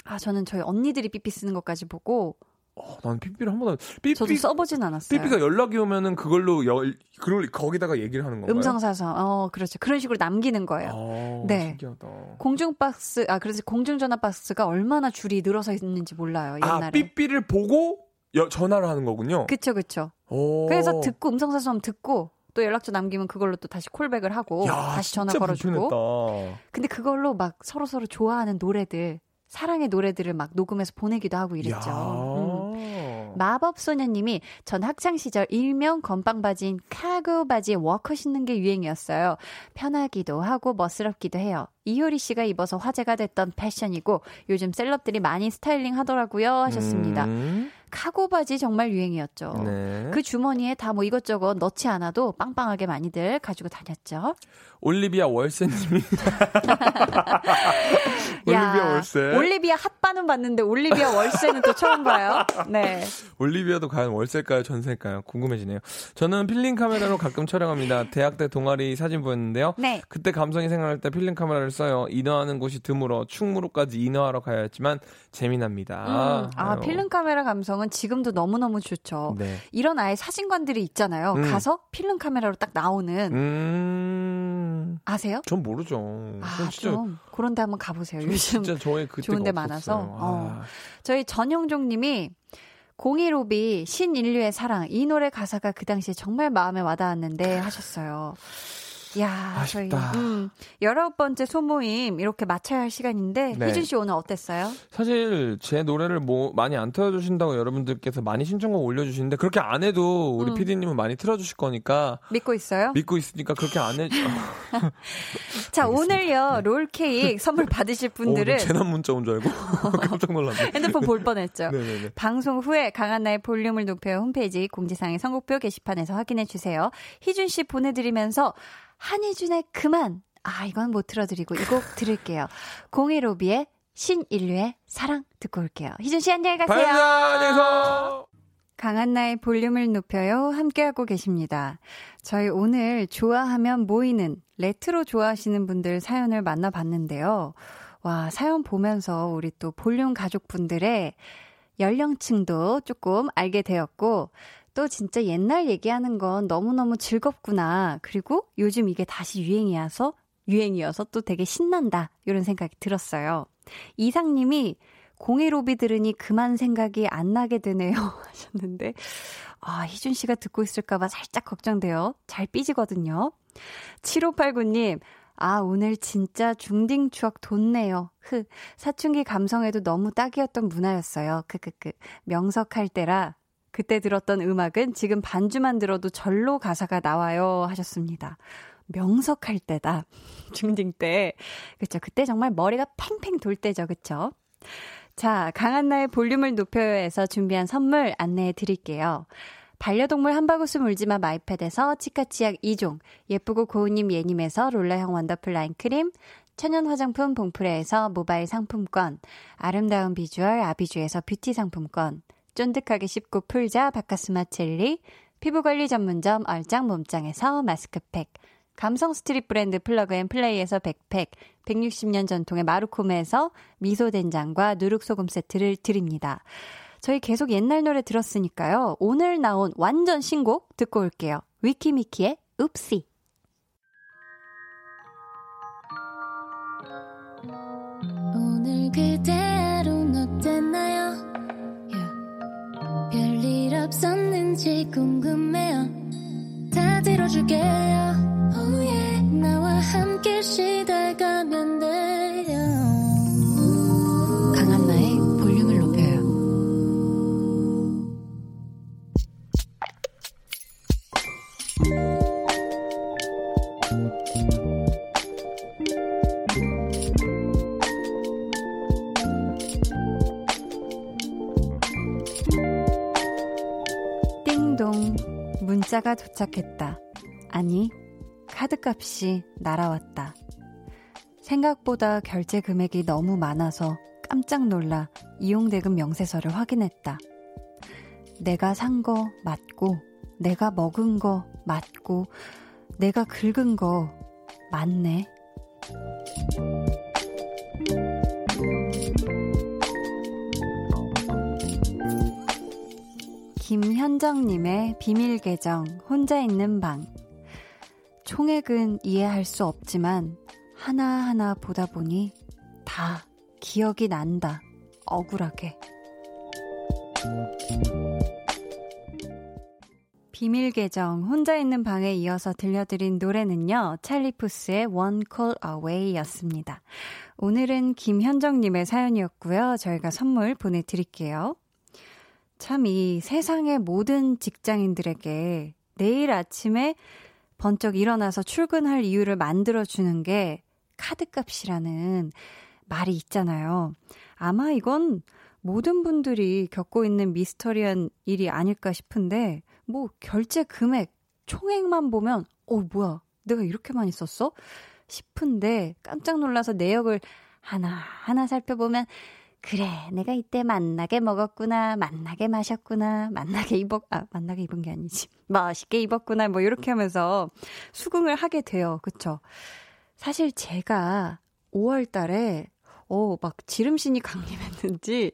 아 저는 저희 언니들이 삐삐 쓰는 것까지 보고 어, 난 삐삐를 한 번도 삐삐 저도 써보진 않았어요. 삐삐가 연락이 오면은 그걸로 열 그걸 거기다가 얘기를 하는 건가요? 음성 사서 어 그렇죠 그런 식으로 남기는 거예요. 아, 네. 신기하다. 공중 박스 아 그래서 공중 전화 박스가 얼마나 줄이 늘어서 있는지 몰라요 옛날에. 아 삐삐를 보고 여- 전화를 하는 거군요. 그쵸. 오. 그래서 듣고 음성 사서 듣고 또 연락처 남기면 그걸로 또 다시 콜백을 하고 야, 다시 전화 걸어주고. 불편했다. 근데 그걸로 막 서로 서로 좋아하는 노래들 사랑의 노래들을 막 녹음해서 보내기도 하고 이랬죠. 음. 야. 마법 소녀님이 전 학창 시절 일명 건빵 바지인 카고 바지에 워커 신는 게 유행이었어요. 편하기도 하고 멋스럽기도 해요. 이효리 씨가 입어서 화제가 됐던 패션이고 요즘 셀럽들이 많이 스타일링 하더라고요 하셨습니다. 음, 카고 바지 정말 유행이었죠. 네. 그 주머니에 다 뭐 이것저것 넣지 않아도 빵빵하게 많이들 가지고 다녔죠. 올리비아 월세님이 올리비아 월세. 올리비아 핫바는 봤는데 올리비아 월세는 또 처음 봐요. 네. 올리비아도 과연 월세일까요, 전세일까요? 궁금해지네요. 저는 필름 카메라로 가끔 촬영합니다. 대학 때 동아리 사진 보였는데요. 네. 그때 감성이 생각날 때 필름 카메라를 써요. 인화하는 곳이 드물어 충무로까지 인화하러 가야 했지만 재미납니다. 음, 아. 필름 카메라 감성 은 지금도 너무너무 좋죠. 네. 이런 아예 사진관들이 있잖아요. 음. 가서 필름 카메라로 딱 나오는 음, 아세요? 전 모르죠. 아, 전 진짜 좀 그런 데 한번 가보세요. 전 요즘 진짜 저의 그때가 좋은 데. 많아서. 어. 아, 저희 전영종 님이 015비 신인류의 사랑 이 노래 가사가 그 당시에 정말 마음에 와닿았는데 하셨어요. 야, 아쉽다. 저희 음, 19번째 소모임 이렇게 마쳐야 할 시간인데 네. 희준 씨 오늘 어땠어요? 사실 제 노래를 뭐 많이 안 틀어 주신다고 여러분들께서 많이 신청곡 올려 주시는데 그렇게 안 해도 우리 음. PD님은 많이 틀어 주실 거니까 믿고 있어요? 믿고 있으니까 그렇게 안 해. 자, 오늘요. 롤 케이크 선물 받으실 분들은 어, 재난 문자 온 줄 알고 깜짝 놀랐네. 핸드폰 볼 뻔했죠. 네네네. 방송 후에 강한나의 볼륨을 높여 홈페이지 공지사항의 선곡표 게시판에서 확인해 주세요. 희준 씨 보내 드리면서 한희준의 그만. 아, 이건 못 틀어드리고 이 곡 들을게요. 015B의 신인류의 사랑 듣고 올게요. 희준 씨 안녕히 가세요. 안녕하세요. 강한나의 볼륨을 높여요. 함께하고 계십니다. 저희 오늘 좋아하면 모이는 레트로 좋아하시는 분들 사연을 만나봤는데요. 와, 사연 보면서 우리 또 볼륨 가족분들의 연령층도 조금 알게 되었고, 또 진짜 옛날 얘기하는 건 너무너무 즐겁구나. 그리고 요즘 이게 다시 유행이어서, 유행이어서 또 되게 신난다. 이런 생각이 들었어요. 이상님이 015비 들으니 그만 생각이 안 나게 되네요. 하셨는데, 아, 희준 씨가 듣고 있을까봐 살짝 걱정돼요. 잘 삐지거든요. 7589님, 아, 오늘 진짜 중딩 추억 돋네요. 흐, 사춘기 감성에도 너무 딱이었던 문화였어요. 크크크. 명석할 때라 그때 들었던 음악은 지금 반주만 들어도 절로 가사가 나와요. 하셨습니다. 명석할 때다. 중딩 때. 그쵸. 그때 정말 머리가 팽팽 돌 때죠. 그쵸. 자, 강한나의 볼륨을 높여요에서 준비한 선물 안내해 드릴게요. 반려동물 한바구스 물지마 마이패드에서 치카치약 2종, 예쁘고 고운님 예님에서 롤라형 원더풀 라인 크림, 천연 화장품 봉프레에서 모바일 상품권, 아름다운 비주얼 아비주에서 뷰티 상품권, 쫀득하게 씹고 풀자 바카스마 첼리, 피부관리 전문점 얼짱 몸짱에서 마스크팩, 감성 스트릿 브랜드 플러그 앤 플레이에서 백팩, 160년 전통의 마루코메에서 미소된장과 누룩소금 세트를 드립니다. 저희 계속 옛날 노래 들었으니까요. 오늘 나온 완전 신곡 듣고 올게요. 위키미키의 읍시. 오늘 그대로는 어 없었는지 궁금해요. 다 들어줄게요. 문자가 도착했다. 아니, 카드값이 날아왔다. 생각보다 결제 금액이 너무 많아서 깜짝 놀라 이용대금 명세서를 확인했다. 내가 산 거 맞고, 내가 먹은 거 맞고, 내가 긁은 거 맞네. 김현정님의 비밀 계정, 혼자 있는 방. 총액은 이해할 수 없지만, 하나하나 보다 보니 다 기억이 난다. 억울하게. 비밀 계정 혼자 있는 방에 이어서 들려드린 노래는요. 찰리푸스의 One Call Away 였습니다. 오늘은 김현정님의 사연이었고요. 저희가 선물 보내드릴게요. 참 이 세상의 모든 직장인들에게 내일 아침에 번쩍 일어나서 출근할 이유를 만들어주는 게 카드값이라는 말이 있잖아요. 아마 이건 모든 분들이 겪고 있는 미스터리한 일이 아닐까 싶은데, 뭐, 결제 금액, 총액만 보면, 어, 뭐야, 내가 이렇게 많이 썼어? 싶은데, 깜짝 놀라서 내역을 하나하나 살펴보면, 그래, 내가 이때 만나게 먹었구나, 만나게 마셨구나, 만나게 입었, 아, 만나게 입은 게 아니지. 맛있게 입었구나, 뭐, 이렇게 하면서 수긍을 하게 돼요. 그쵸? 사실 제가 5월 달에 어, 막 지름신이 강림했는지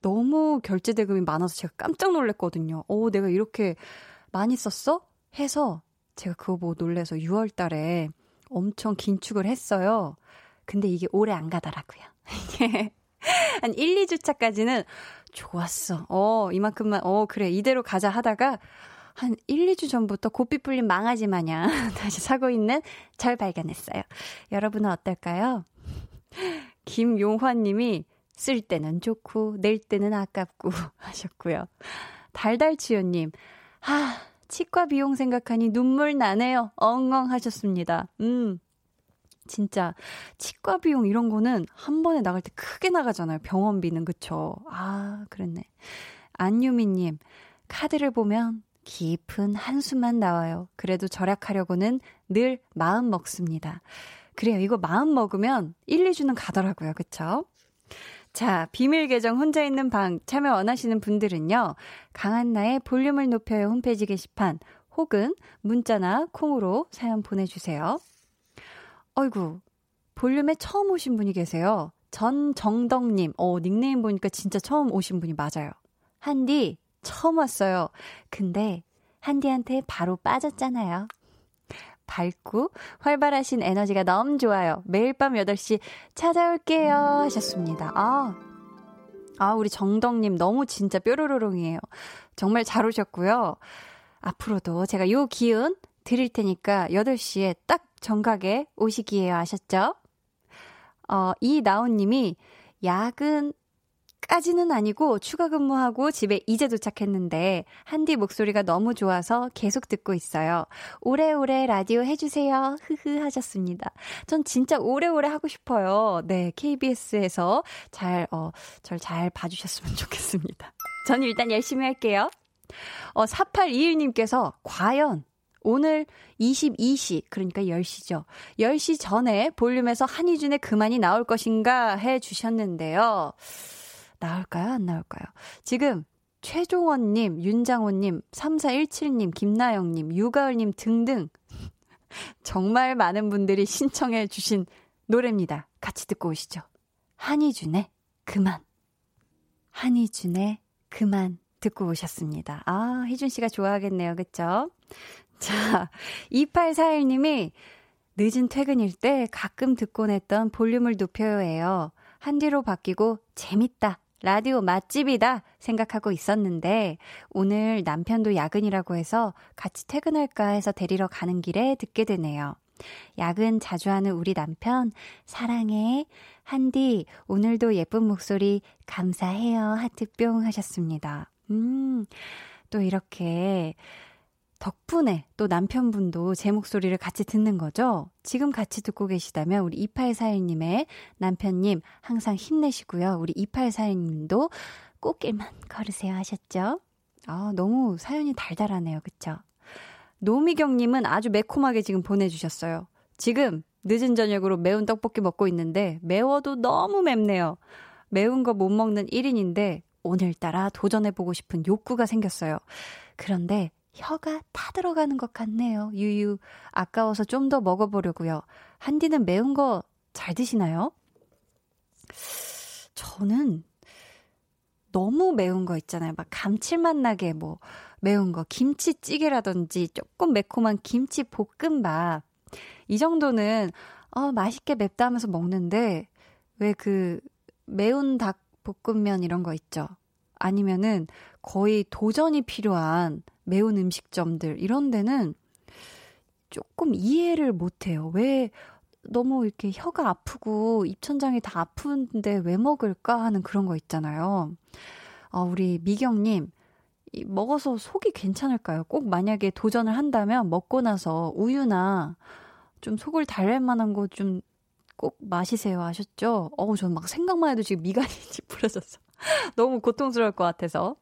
너무 결제 대금이 많아서 제가 깜짝 놀랐거든요. 어, 내가 이렇게 많이 썼어? 해서 제가 그거 보고 놀래서 6월 달에 엄청 긴축을 했어요. 근데 이게 오래 안 가더라고요. 이게 한 1, 2주차까지는 좋았어. 어, 이만큼만, 어, 그래, 이대로 가자 하다가 한 1, 2주 전부터 고삐 풀린 망아지 마냥 다시 사고 있는 절 발견했어요. 여러분은 어떨까요? 김용환 님이 쓸 때는 좋고, 낼 때는 아깝고 하셨고요. 달달치요님, 하, 치과 비용 생각하니 눈물 나네요. 엉엉 하셨습니다. 음. 진짜 치과 비용 이런 거는 한 번에 나갈 때 크게 나가잖아요. 병원비는 그쵸? 아, 그랬네. 안유미님, 카드를 보면 깊은 한숨만 나와요. 그래도 절약하려고는 늘 마음 먹습니다. 그래요. 이거 마음 먹으면 1, 2주는 가더라고요. 그쵸? 자, 비밀 계정 혼자 있는 방 참여 원하시는 분들은요. 강한나의 볼륨을 높여요 홈페이지 게시판 혹은 문자나 콩으로 사연 보내주세요. 어이구, 볼륨에 처음 오신 분이 계세요. 전정덕님, 어, 닉네임 보니까 진짜 처음 오신 분이 맞아요. 한디, 처음 왔어요. 근데, 한디한테 바로 빠졌잖아요. 밝고 활발하신 에너지가 너무 좋아요. 매일 밤 8시 찾아올게요. 하셨습니다. 아, 아, 우리 정덕님 너무 진짜 뾰로로롱이에요. 정말 잘 오셨고요. 앞으로도 제가 요 기운 드릴 테니까 8시에 딱 정각에 오시기에요. 아셨죠? 어, 이나온님이 야근 까지는 아니고 추가 근무하고 집에 이제 도착했는데 한디 목소리가 너무 좋아서 계속 듣고 있어요. 오래오래 라디오 해주세요. 흐흐 하셨습니다. 전 진짜 오래오래 하고 싶어요. 네, KBS에서 잘, 어, 절 잘 봐주셨으면 좋겠습니다. 전 일단 열심히 할게요. 어, 4821님께서 과연 오늘 22시, 그러니까 10시죠. 10시 전에 볼륨에서 한희준의 그만이 나올 것인가 해 주셨는데요. 나올까요? 안 나올까요? 지금 최종원님, 윤장호님, 3417님, 김나영님, 유가을님 등등 정말 많은 분들이 신청해 주신 노래입니다. 같이 듣고 오시죠. 한희준의 그만. 한희준의 그만 듣고 오셨습니다. 아, 희준 씨가 좋아하겠네요. 그쵸? 자, 2841님이 늦은 퇴근일 때 가끔 듣곤 했던 볼륨을 높여요예요. 한디로 바뀌고 재밌다. 라디오 맛집이다 생각하고 있었는데 오늘 남편도 야근이라고 해서 같이 퇴근할까 해서 데리러 가는 길에 듣게 되네요. 야근 자주 하는 우리 남편 사랑해 한디 오늘도 예쁜 목소리 감사해요 하트뿅 하셨습니다. 음. 또 이렇게 덕분에 또 남편분도 제 목소리를 같이 듣는 거죠? 지금 같이 듣고 계시다면 우리 2841님의 남편님 항상 힘내시고요. 우리 2841님도 꽃길만 걸으세요 하셨죠? 아, 너무 사연이 달달하네요. 그쵸? 노미경님은 아주 매콤하게 지금 보내주셨어요. 지금 늦은 저녁으로 매운 떡볶이 먹고 있는데 매워도 너무 맵네요. 매운 거 못 먹는 1인인데 오늘따라 도전해보고 싶은 욕구가 생겼어요. 그런데 혀가 타 들어가는 것 같네요. 유유. 아까워서 좀 더 먹어보려고요. 한디는 매운 거 잘 드시나요? 저는 너무 매운 거 있잖아요. 막 감칠맛 나게 뭐 매운 거 김치찌개라든지 조금 매콤한 김치 볶음밥 이 정도는 어 맛있게 맵다 하면서 먹는데 왜 그 매운 닭 볶음면 이런 거 있죠. 아니면은 거의 도전이 필요한 매운 음식점들 이런 데는 조금 이해를 못 해요. 왜 너무 이렇게 혀가 아프고 입천장이 다 아픈데 왜 먹을까 하는 그런 거 있잖아요. 어, 우리 미경님, 먹어서 속이 괜찮을까요? 꼭 만약에 도전을 한다면 먹고 나서 우유나 좀 속을 달랠 만한 거 좀 꼭 마시세요. 아셨죠? 어우, 전 막 생각만 해도 지금 미간이 찌푸려졌어. 너무 고통스러울 것 같아서.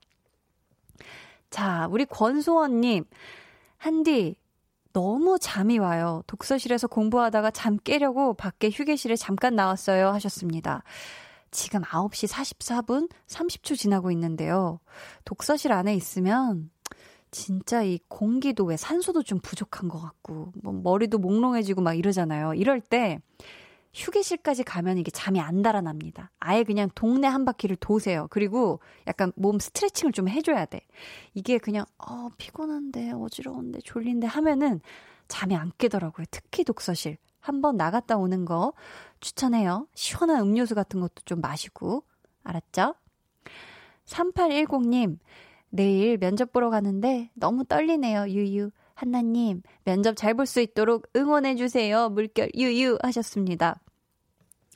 자, 우리 권소원님. 한디, 너무 잠이 와요. 독서실에서 공부하다가 잠 깨려고 밖에 휴게실에 잠깐 나왔어요. 하셨습니다. 지금 9시 44분 30초 지나고 있는데요. 독서실 안에 있으면 진짜 이 공기도 왜 산소도 좀 부족한 것 같고, 뭐 머리도 몽롱해지고 막 이러잖아요. 이럴 때 휴게실까지 가면 이게 잠이 안 달아납니다. 아예 그냥 동네 한 바퀴를 도세요. 그리고 약간 몸 스트레칭을 좀 해줘야 돼. 이게 그냥, 어, 피곤한데, 어지러운데, 졸린데 하면은 잠이 안 깨더라고요. 특히 독서실. 한번 나갔다 오는 거 추천해요. 시원한 음료수 같은 것도 좀 마시고. 알았죠? 3810님, 내일 면접 보러 가는데 너무 떨리네요, 유유. 한나님, 면접 잘 볼 수 있도록 응원해주세요. 물결 유유 하셨습니다.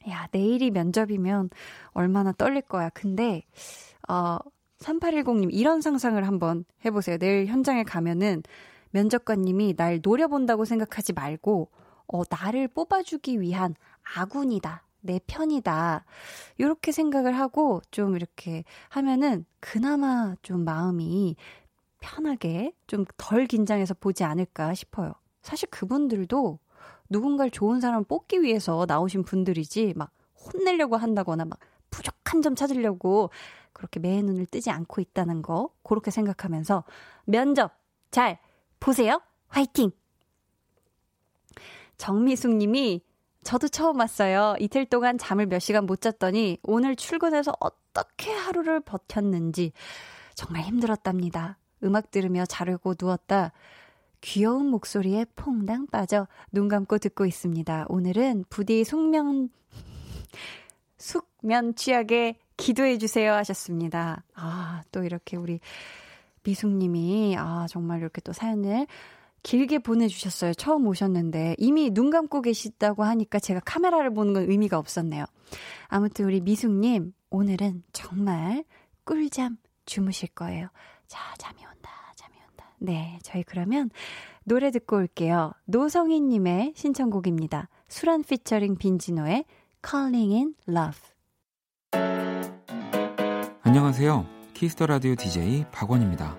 야, 내일이 면접이면 얼마나 떨릴 거야. 근데, 어, 3810님, 이런 상상을 한번 해보세요. 내일 현장에 가면은 면접관님이 날 노려본다고 생각하지 말고, 어, 나를 뽑아주기 위한 아군이다. 내 편이다. 이렇게 생각을 하고 좀 이렇게 하면은 그나마 좀 마음이 편하게 좀 덜 긴장해서 보지 않을까 싶어요. 사실 그분들도 누군가를 좋은 사람을 뽑기 위해서 나오신 분들이지 막 혼내려고 한다거나 막 부족한 점 찾으려고 그렇게 매의 눈을 뜨지 않고 있다는 거 그렇게 생각하면서 면접 잘 보세요. 화이팅! 정미숙 님이 저도 처음 왔어요. 이틀 동안 잠을 몇 시간 못 잤더니 오늘 출근해서 어떻게 하루를 버텼는지 정말 힘들었답니다. 음악 들으며 자르고 누웠다. 귀여운 목소리에 퐁당 빠져 눈 감고 듣고 있습니다. 오늘은 부디 숙면, 숙면 취하게 기도해 주세요 하셨습니다. 아, 또 이렇게 우리 미숙님이, 아, 정말 이렇게 또 사연을 길게 보내주셨어요. 처음 오셨는데. 이미 눈 감고 계시다고 하니까 제가 카메라를 보는 건 의미가 없었네요. 아무튼 우리 미숙님, 오늘은 정말 꿀잠 주무실 거예요. 자, 잠이 온다. 네, 저희 그러면 노래 듣고 올게요. 노성희님의 신청곡입니다. 수란 피처링 빈지노의 Calling in Love. 안녕하세요. Kiss the Radio DJ 박원입니다.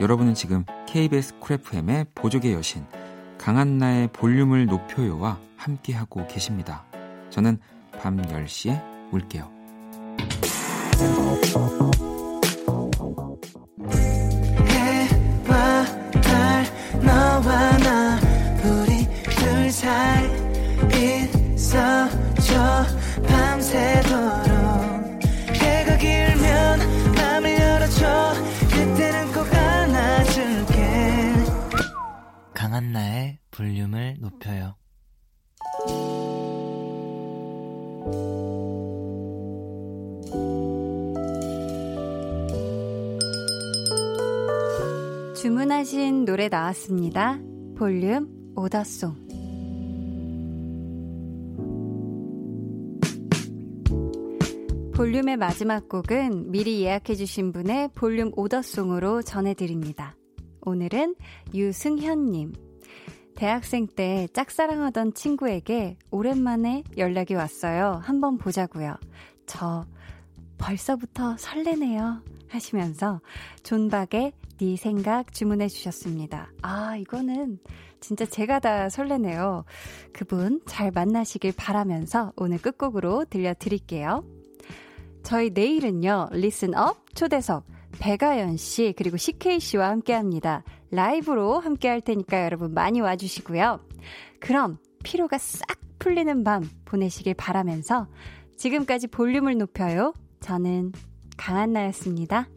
여러분은 지금 KBS Cool FM의 보조개 여신 강한나의 볼륨을 높여요와 함께하고 계십니다. 저는 밤 10시에 올게요. 나왔습니다. 볼륨 오더송. 볼륨의 마지막 곡은 미리 예약해주신 분의 볼륨 오더송으로 전해드립니다. 오늘은 유승현님. 대학생 때 짝사랑하던 친구에게 오랜만에 연락이 왔어요. 한번 보자고요. 저 벌써부터 설레네요. 하시면서 존박의 네 생각 주문해 주셨습니다. 아, 이거는 진짜 제가 다 설레네요. 그분 잘 만나시길 바라면서 오늘 끝곡으로 들려드릴게요. 저희 내일은요, Listen Up 초대석 백아연 씨 그리고 CK 씨와 함께 합니다. 라이브로 함께 할 테니까 여러분 많이 와주시고요. 그럼 피로가 싹 풀리는 밤 보내시길 바라면서 지금까지 볼륨을 높여요. 저는 강한나였습니다.